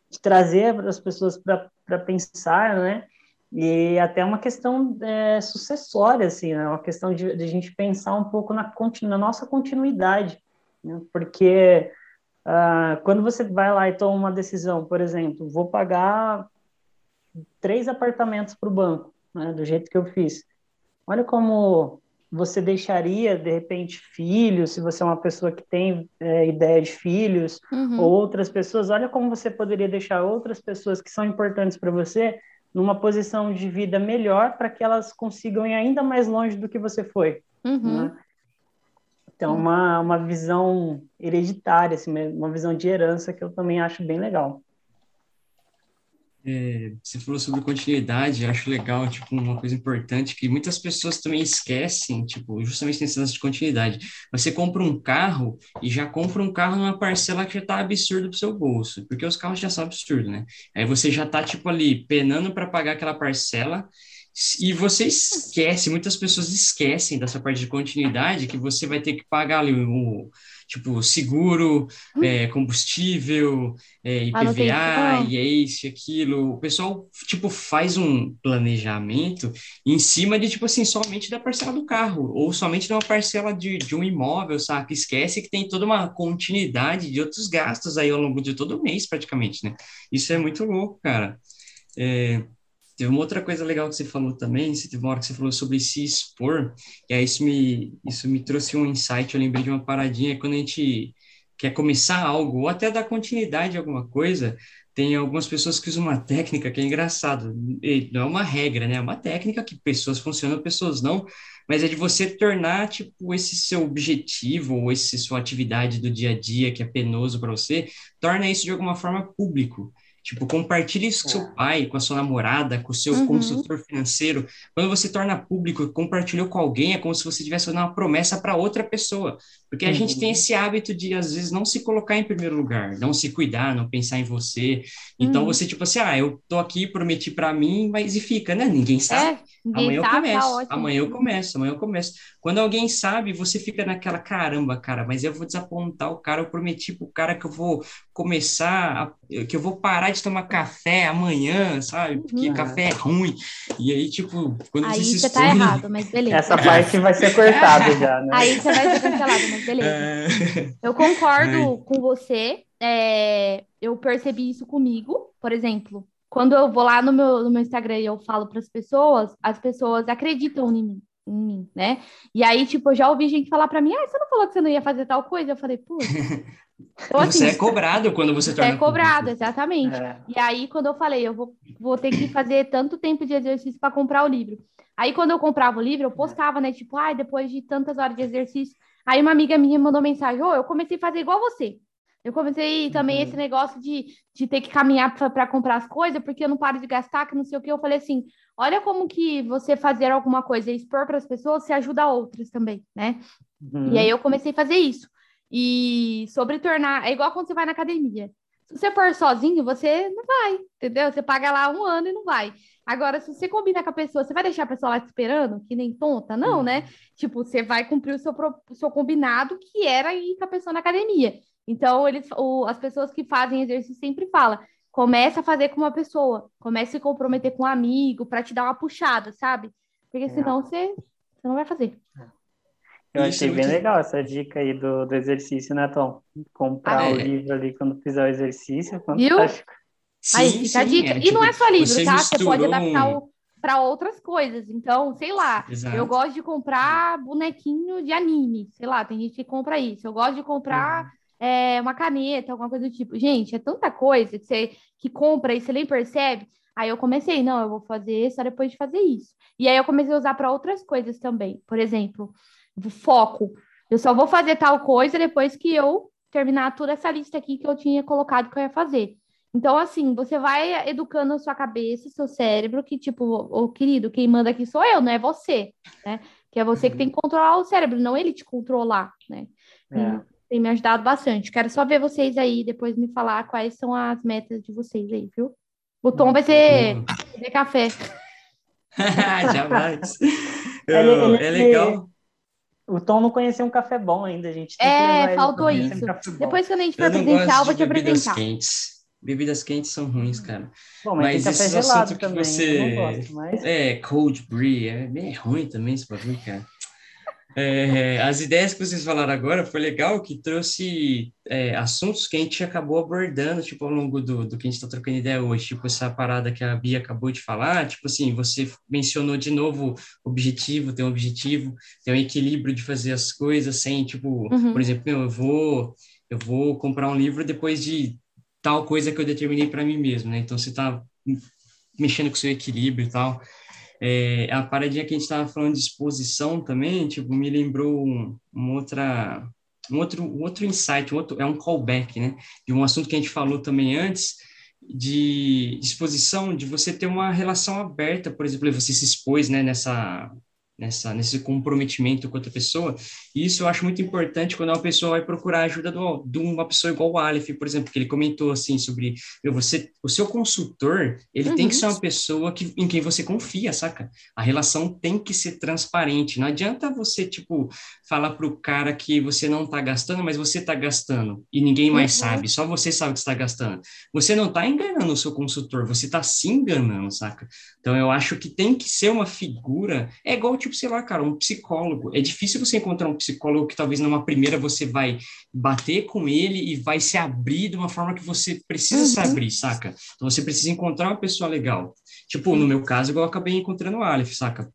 de trazer para as pessoas para pensar, né? E até uma questão é, sucessória, assim, né? Uma questão de, de, a gente pensar um pouco na, na nossa continuidade, né? Porque uh, quando você vai lá e toma uma decisão, por exemplo, vou pagar três apartamentos para o banco, né? Do jeito que eu fiz. Olha como você deixaria, de repente, filhos, se você é uma pessoa que tem é, ideia de filhos, uhum. ou outras pessoas, olha como você poderia deixar outras pessoas que são importantes para você numa posição de vida melhor para que elas consigam ir ainda mais longe do que você foi. Uhum. Né? Então, uma, uma visão hereditária, assim, uma visão de herança que eu também acho bem legal. É, você falou sobre continuidade, acho legal, tipo, uma coisa importante que muitas pessoas também esquecem, tipo, justamente nesse lance de continuidade. Você compra um carro e já compra um carro numa parcela que já tá absurdo pro seu bolso, porque os carros já são absurdos, né? Aí você já tá, tipo, ali, penando para pagar aquela parcela e você esquece, muitas pessoas esquecem dessa parte de continuidade, que você vai ter que pagar ali o, tipo seguro, hum. é, combustível, é, IPVA, e é isso e aquilo. O pessoal, tipo, faz um planejamento em cima de, tipo assim, somente da parcela do carro, ou somente de uma parcela de, de um imóvel, sabe? Esquece que tem toda uma continuidade de outros gastos aí ao longo de todo o mês, praticamente, né? Isso é muito louco, cara. É, Teve uma outra coisa legal que você falou também, você teve uma hora que você falou sobre se expor, e aí isso me, isso me trouxe um insight, eu lembrei de uma paradinha, quando a gente quer começar algo, ou até dar continuidade a alguma coisa, tem algumas pessoas que usam uma técnica que é engraçado, não é uma regra, né? É uma técnica que pessoas funcionam, pessoas não, mas é de você tornar, tipo, esse seu objetivo, ou esse sua atividade do dia a dia, que é penoso para você, torna isso de alguma forma público. Tipo, compartilhe isso com seu é. pai, com a sua namorada, com o seu uhum. consultor financeiro. Quando você torna público, compartilhou com alguém, é como se você estivesse fazendo uma promessa para outra pessoa. Porque a uhum. gente tem esse hábito de, às vezes, não se colocar em primeiro lugar, não se cuidar, não pensar em você. Então, uhum. você, tipo assim, ah, eu tô aqui, prometi para mim, mas e fica, né? Ninguém sabe. É. Ninguém amanhã sabe, eu tá começo, tá amanhã eu começo, amanhã eu começo. Quando alguém sabe, você fica naquela, caramba, cara, mas eu vou desapontar o cara, eu prometi pro cara que eu vou começar, a, que eu vou parar de tomar café amanhã, sabe? Porque uhum. café é ruim. E aí, tipo, quando aí você se tá errado, mas beleza. Essa parte vai ser cortada já, né? Aí você vai ser cancelado, mas beleza. É... Eu concordo é... com você, é... eu percebi isso comigo, por exemplo, quando eu vou lá no meu, no meu Instagram e eu falo para as pessoas, as pessoas acreditam em mim, em mim, né? E aí, tipo, eu já ouvi gente falar para mim, ah, você não falou que você não ia fazer tal coisa? Eu falei, pô. Então, assim, você é cobrado quando você, você torna é cobrado, público. exatamente. É. E aí, quando eu falei, eu vou, vou ter que fazer tanto tempo de exercício para comprar o livro. Aí, quando eu comprava o livro, eu postava, né? Tipo, ah, depois de tantas horas de exercício. Aí, uma amiga minha mandou mensagem: Ô, oh, eu comecei a fazer igual você. Eu comecei também uhum. esse negócio de, de ter que caminhar para comprar as coisas, porque eu não paro de gastar, que não sei o que. Eu falei assim: olha como que você fazer alguma coisa e expor para as pessoas se ajuda outras também, né? Uhum. E aí eu comecei a fazer isso. E sobre tornar. É igual quando você vai na academia. Se você for sozinho, você não vai, entendeu? Você paga lá um ano e não vai. Agora, se você combina com a pessoa, você vai deixar a pessoa lá te esperando, que nem tonta? Não, né? Uhum. Tipo, você vai cumprir o seu, o seu combinado, que era ir com a pessoa na academia. Então, eles, o, as pessoas que fazem exercício sempre falam: começa a fazer com uma pessoa, comece a se comprometer com um amigo para te dar uma puxada, sabe? Porque senão você, você não vai fazer. Eu achei bem legal essa dica aí do, do exercício, né, Tom? Comprar ah, é. o livro ali quando fizer o exercício, fantástico. Sim, aí fica sim, a dica. É, e tipo, não é só livro, você tá? Você pode adaptar o para outras coisas. Então, sei lá, Exato. eu gosto de comprar bonequinho de anime, sei lá, tem gente que compra isso. Eu gosto de comprar uhum é, uma caneta, alguma coisa do tipo. Gente, é tanta coisa que você que compra e você nem percebe. Aí eu comecei, não, eu vou fazer só depois de fazer isso. E aí eu comecei a usar para outras coisas também. Por exemplo, foco. Eu só vou fazer tal coisa depois que eu terminar toda essa lista aqui que eu tinha colocado que eu ia fazer. Então, assim, você vai educando a sua cabeça, seu cérebro, que, tipo, o querido, quem manda aqui sou eu, não é você, né? Que é você que tem que controlar o cérebro, não ele te controlar, né? É tem me ajudado bastante. Quero só ver vocês aí, depois me falar quais são as metas de vocês aí, viu? O Tom vai ser beber café. Jamais. ele, ele, é legal. O Tom não conheceu um café bom ainda, gente. é, faltou isso. Um Depois, quando a gente for presencial, vou te apresentar. Quentes. Bebidas quentes são ruins, cara. Bom, mas, mas esse assunto que também, você. Gosto, mas... É, cold brew, é bem ruim também esse bagulho, cara. É, as ideias que vocês falaram agora foi legal, que trouxe é, assuntos que a gente acabou abordando, tipo, ao longo do, do que a gente está trocando ideia hoje, tipo, essa parada que a Bia acabou de falar, tipo assim, você mencionou de novo objetivo, tem um objetivo, tem um equilíbrio de fazer as coisas sem, tipo, uhum. por exemplo, eu vou, eu vou comprar um livro depois de tal coisa que eu determinei para mim mesmo, né? Então, você está mexendo com o seu equilíbrio e tal. É, a paradinha que a gente estava falando de exposição também, tipo, me lembrou um, um, outra, um outro, um outro insight, um outro, é um callback, né? De um assunto que a gente falou também antes, de exposição, de você ter uma relação aberta, por exemplo, você se expôs, né, nessa, nessa, nesse comprometimento com outra pessoa. E isso eu acho muito importante quando uma pessoa vai procurar ajuda do, de uma pessoa igual o Aleph, por exemplo, que ele comentou assim sobre meu, você, o seu consultor, ele uhum. tem que ser uma pessoa que, em quem você confia, saca? A relação tem que ser transparente. Não adianta você, tipo, falar pro cara que você não tá gastando, mas você tá gastando e ninguém mais uhum. sabe, só você sabe que está gastando. Você não tá enganando o seu consultor, você tá se enganando, saca? Então eu acho que tem que ser uma figura, é igual tipo, sei lá, cara, um psicólogo. É difícil você encontrar um psicólogo que talvez numa primeira você vai bater com ele e vai se abrir de uma forma que você precisa uhum. se abrir, saca? Então você precisa encontrar uma pessoa legal. Tipo, no meu caso, eu acabei encontrando o Aleph, saca?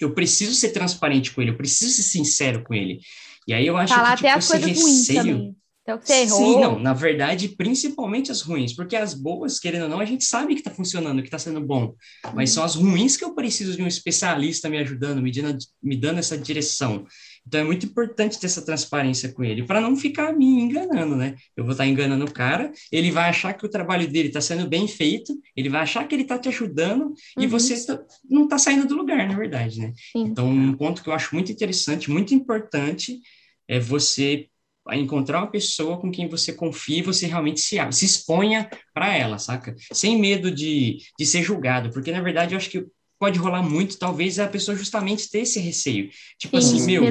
Eu preciso ser transparente com ele, eu preciso ser sincero com ele. E aí eu acho Falar que tipo, até esse receio. Então, você errou. Sim, não, na verdade, principalmente as ruins, porque as boas, querendo ou não, a gente sabe que está funcionando, que está sendo bom, mas uhum. são as ruins que eu preciso de um especialista me ajudando, me dando, me dando essa direção. Então, é muito importante ter essa transparência com ele, para não ficar me enganando, né? Eu vou estar tá enganando o cara, ele vai achar que o trabalho dele está sendo bem feito, ele vai achar que ele está te ajudando, uhum. e você tá, não está saindo do lugar, na verdade, né? Sim. Então, um ponto que eu acho muito interessante, muito importante, é você a encontrar uma pessoa com quem você confia e você realmente se, se exponha para ela, saca? Sem medo de, de ser julgado, porque na verdade eu acho que pode rolar muito, talvez a pessoa justamente ter esse receio. Tipo Sim, assim, meu,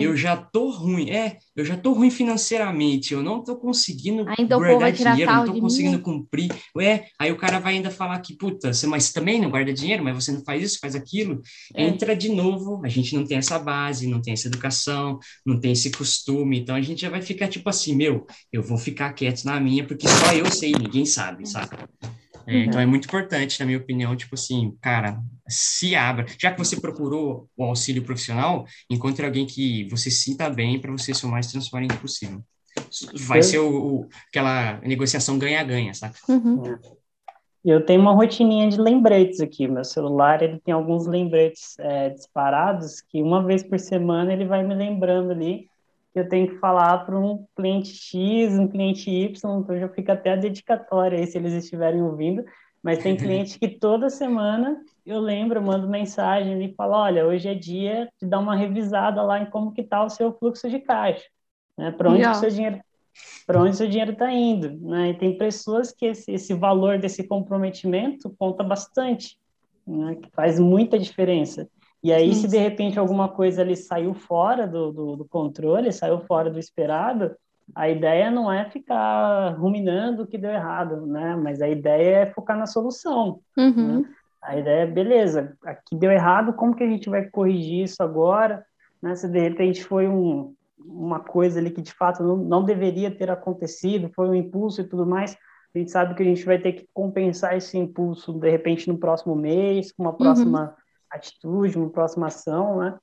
eu já tô ruim, é, eu já tô ruim financeiramente, eu não tô conseguindo ainda guardar dinheiro, não tô conseguindo cumprir. Ué, aí o cara vai ainda falar que, puta, você mas também não guarda dinheiro, mas você não faz isso, faz aquilo. É. Entra de novo, a gente não tem essa base, não tem essa educação, não tem esse costume, então a gente já vai ficar tipo assim, meu, eu vou ficar quieto na minha, porque só eu sei, ninguém sabe, saca? É, então é muito importante, na minha opinião, tipo assim, cara, se abra. Já que você procurou o auxílio profissional, encontre alguém que você sinta bem para você ser o mais transparente possível. Vai ser o, o aquela negociação ganha-ganha, sabe? Uhum. É. Eu tenho uma rotininha de lembretes aqui. Meu celular ele tem alguns lembretes é, disparados que uma vez por semana ele vai me lembrando ali eu tenho que falar para um cliente X, um cliente Y, então já fica até a dedicatória aí se eles estiverem ouvindo. Mas tem cliente que toda semana eu lembro, eu mando mensagem e falo, olha, hoje é dia de dar uma revisada lá em como que está o seu fluxo de caixa, né? Para onde o seu dinheiro para onde seu dinheiro está indo, né? E tem pessoas que esse, esse valor desse comprometimento conta bastante, né? Que faz muita diferença. E aí, Sim. se de repente alguma coisa ali saiu fora do, do, do, controle, saiu fora do esperado, a ideia não é ficar ruminando o que deu errado, né? Mas a ideia é focar na solução. Uhum. Né? A ideia é, beleza, aqui deu errado, como que a gente vai corrigir isso agora? Né? Se de repente foi um, uma coisa ali que de fato não, não deveria ter acontecido, foi um impulso e tudo mais, a gente sabe que a gente vai ter que compensar esse impulso de repente no próximo mês, com uma próxima... Uhum atitude, uma próxima ação, né?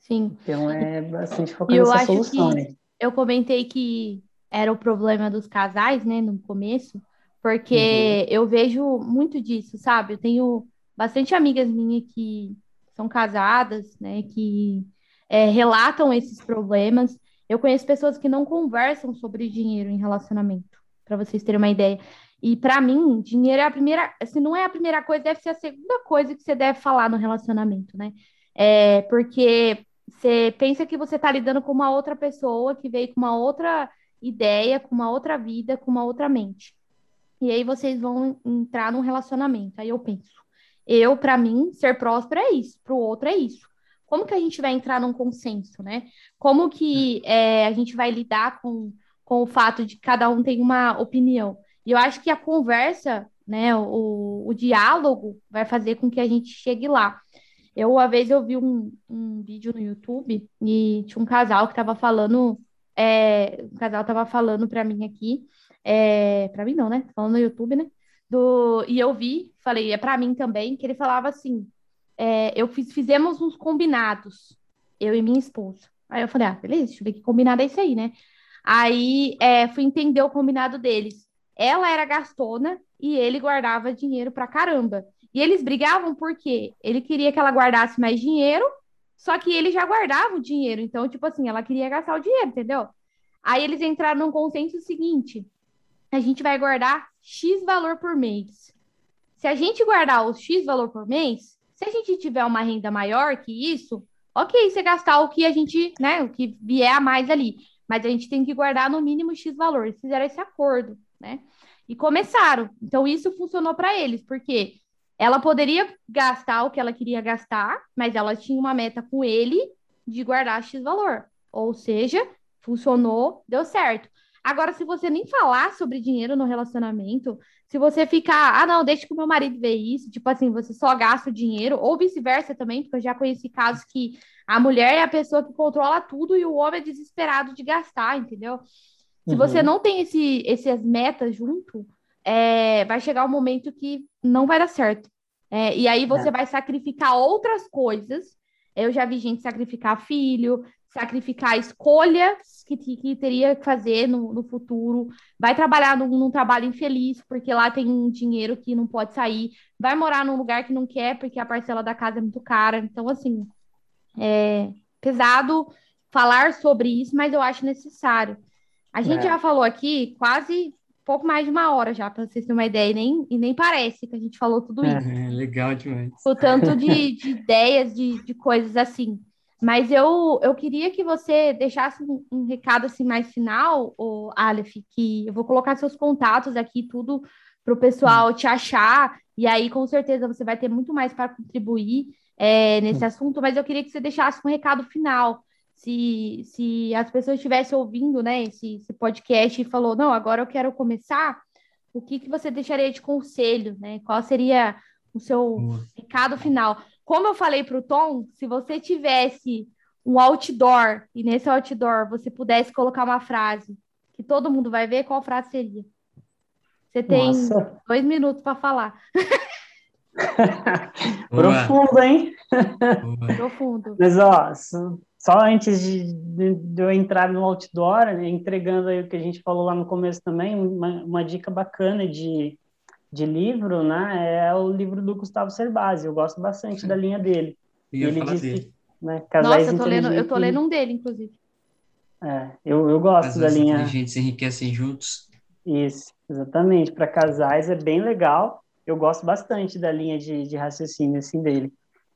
Sim. Então é bastante focar eu nessa solução, né? Eu comentei que era o problema dos casais, né, no começo, porque uhum. eu vejo muito disso, sabe? Eu tenho bastante amigas minhas que são casadas, né, que é, relatam esses problemas. Eu conheço pessoas que não conversam sobre dinheiro em relacionamento, para vocês terem uma ideia. E para mim, dinheiro é a primeira, se não é a primeira coisa, deve ser a segunda coisa que você deve falar no relacionamento, né? É, porque você pensa que você está lidando com uma outra pessoa que veio com uma outra ideia, com uma outra vida, com uma outra mente. E aí vocês vão entrar num relacionamento. Aí eu penso, eu, para mim, ser próspero é isso, para o outro é isso. Como que a gente vai entrar num consenso, né? Como que é, a gente vai lidar com, com o fato de que cada um tem uma opinião? E eu acho que a conversa, né, o, o diálogo vai fazer com que a gente chegue lá. Eu, uma vez, eu vi um, um vídeo no YouTube e tinha um casal que estava falando, é, um casal estava falando para mim aqui, é, para mim não, né? Falando no YouTube, né? Do, e eu vi, falei, é para mim também, que ele falava assim, é, eu fiz, fizemos uns combinados, eu e minha esposa. Aí eu falei, ah, beleza, deixa eu ver que combinado é esse aí, né? Aí é, fui entender o combinado deles. Ela era gastona e ele guardava dinheiro pra caramba. E eles brigavam porque ele queria que ela guardasse mais dinheiro, só que ele já guardava o dinheiro. Então, tipo assim, ela queria gastar o dinheiro, entendeu? Aí eles entraram num consenso seguinte: a gente vai guardar X valor por mês. Se a gente guardar os X valor por mês, Se a gente tiver uma renda maior que isso, ok, você gastar o que a gente, né, o que vier a mais ali, mas a gente tem que guardar no mínimo X valor. Eles fizeram esse acordo, né? E começaram. Então, isso funcionou para eles, porque ela poderia gastar o que ela queria gastar, mas ela tinha uma meta com ele de guardar X valor. Ou seja, funcionou, deu certo. Agora, se você nem falar sobre dinheiro no relacionamento, se você ficar, ah, não, deixa que o meu marido ver isso, tipo assim, você só gasta o dinheiro, ou vice-versa também, porque eu já conheci casos que a mulher é a pessoa que controla tudo e o homem é desesperado de gastar, entendeu? Se uhum. você não tem esse, essas metas junto, é, vai chegar um momento que não vai dar certo. É, e aí você é. vai sacrificar outras coisas. Eu já vi gente sacrificar filho, sacrificar escolhas que, que teria que fazer no, no futuro, vai trabalhar num, num, trabalho infeliz, porque lá tem um dinheiro que não pode sair, vai morar num lugar que não quer, porque a parcela da casa é muito cara. Então, assim, é pesado falar sobre isso, mas eu acho necessário. A gente é. já falou aqui quase pouco mais de uma hora já, para vocês terem uma ideia, e nem, e nem parece que a gente falou tudo isso. É, legal demais. O tanto de, de ideias, de, de coisas assim. Mas eu, eu queria que você deixasse um, um recado assim mais final, o Aleph, que eu vou colocar seus contatos aqui, tudo para o pessoal te achar, e aí com certeza você vai ter muito mais para contribuir é, nesse hum. assunto, mas eu queria que você deixasse um recado final. Se, se as pessoas estivessem ouvindo né, esse, esse podcast e falou, não, agora eu quero começar, o que, que você deixaria de conselho, né? Qual seria o seu recado final? Como eu falei para o Tom, se você tivesse um outdoor e nesse outdoor você pudesse colocar uma frase que todo mundo vai ver, qual frase seria? Você tem Nossa. dois minutos para falar. Profundo, hein? Profundo. Mas, ó, só antes de, de, eu entrar no outdoor, né, entregando aí o que a gente falou lá no começo também, uma, uma dica bacana de, de livro, né, é o livro do Gustavo Cerbasi. Eu gosto bastante da linha dele. E ele disse, dele. Né, Nossa, eu tô, lendo, eu tô lendo um dele, inclusive. É, eu, eu gosto da linha. inteligentes enriquecem juntos. Isso, exatamente. Para casais é bem legal. Eu gosto bastante da linha de, de raciocínio assim dele.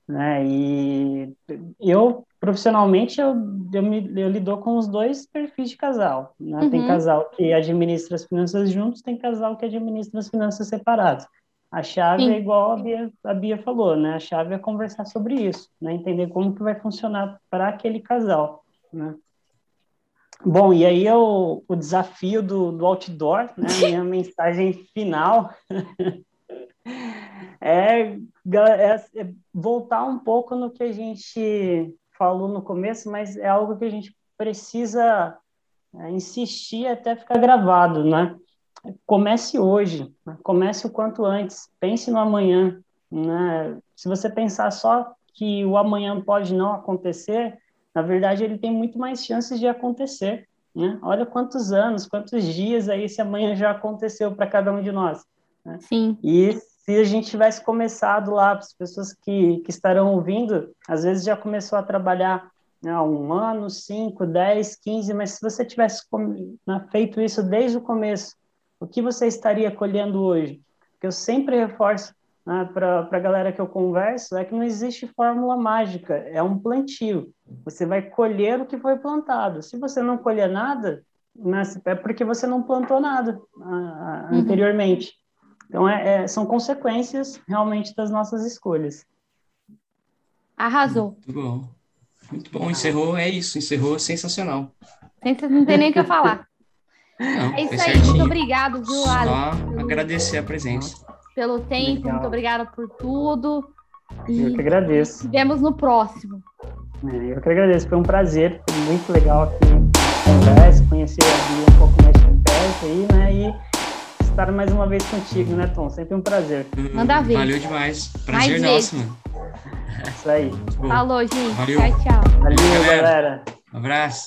Né? E eu profissionalmente eu, eu, me, eu lido com os dois perfis de casal. Né? Uhum. Tem casal que administra as finanças juntos, tem casal que administra as finanças separadas. A chave Sim. é igual a Bia, a Bia falou, né? A chave é conversar sobre isso, né? Entender como que vai funcionar para aquele casal, né? Bom, e aí é o, o desafio do, do outdoor, né? Minha mensagem final é, é, é voltar um pouco no que a gente falou no começo, mas é algo que a gente precisa é, insistir até ficar gravado, né? Comece hoje, né? comece o quanto antes, pense no amanhã, né? Se você pensar só que o amanhã pode não acontecer, na verdade ele tem muito mais chances de acontecer, né? Olha quantos anos, quantos dias aí esse amanhã já aconteceu para cada um de nós. Né? Sim. E se a gente tivesse começado lá, as pessoas que, que estarão ouvindo, às vezes já começou a trabalhar né, há um ano, cinco, dez, quinze, mas se você tivesse né, feito isso desde o começo, o que você estaria colhendo hoje? Porque eu sempre reforço né, para a galera que eu converso, é que não existe fórmula mágica, é um plantio. Você vai colher o que foi plantado. Se você não colher nada, né, é porque você não plantou nada uh, anteriormente. Então, é, é, são consequências realmente das nossas escolhas. Arrasou. Muito bom. Muito bom. Encerrou, é isso. Encerrou sensacional. Não tem nem o que eu falar. Não, é isso aí. Muito obrigado, viu, Só Só agradecer a presença. Pelo tempo, Legal. muito obrigada por tudo. E eu que agradeço. Nos vemos no próximo. É, eu que agradeço. Foi um prazer. Foi muito legal aqui conversa, conhecer a Bia um pouco mais de perto aí, né? E estar mais uma vez contigo, né, Tom? Sempre um prazer. Manda ver. Valeu demais. Prazer mais nosso, mano. Isso aí. Falou, gente. Valeu. Tchau, tchau. Valeu, galera. Um abraço.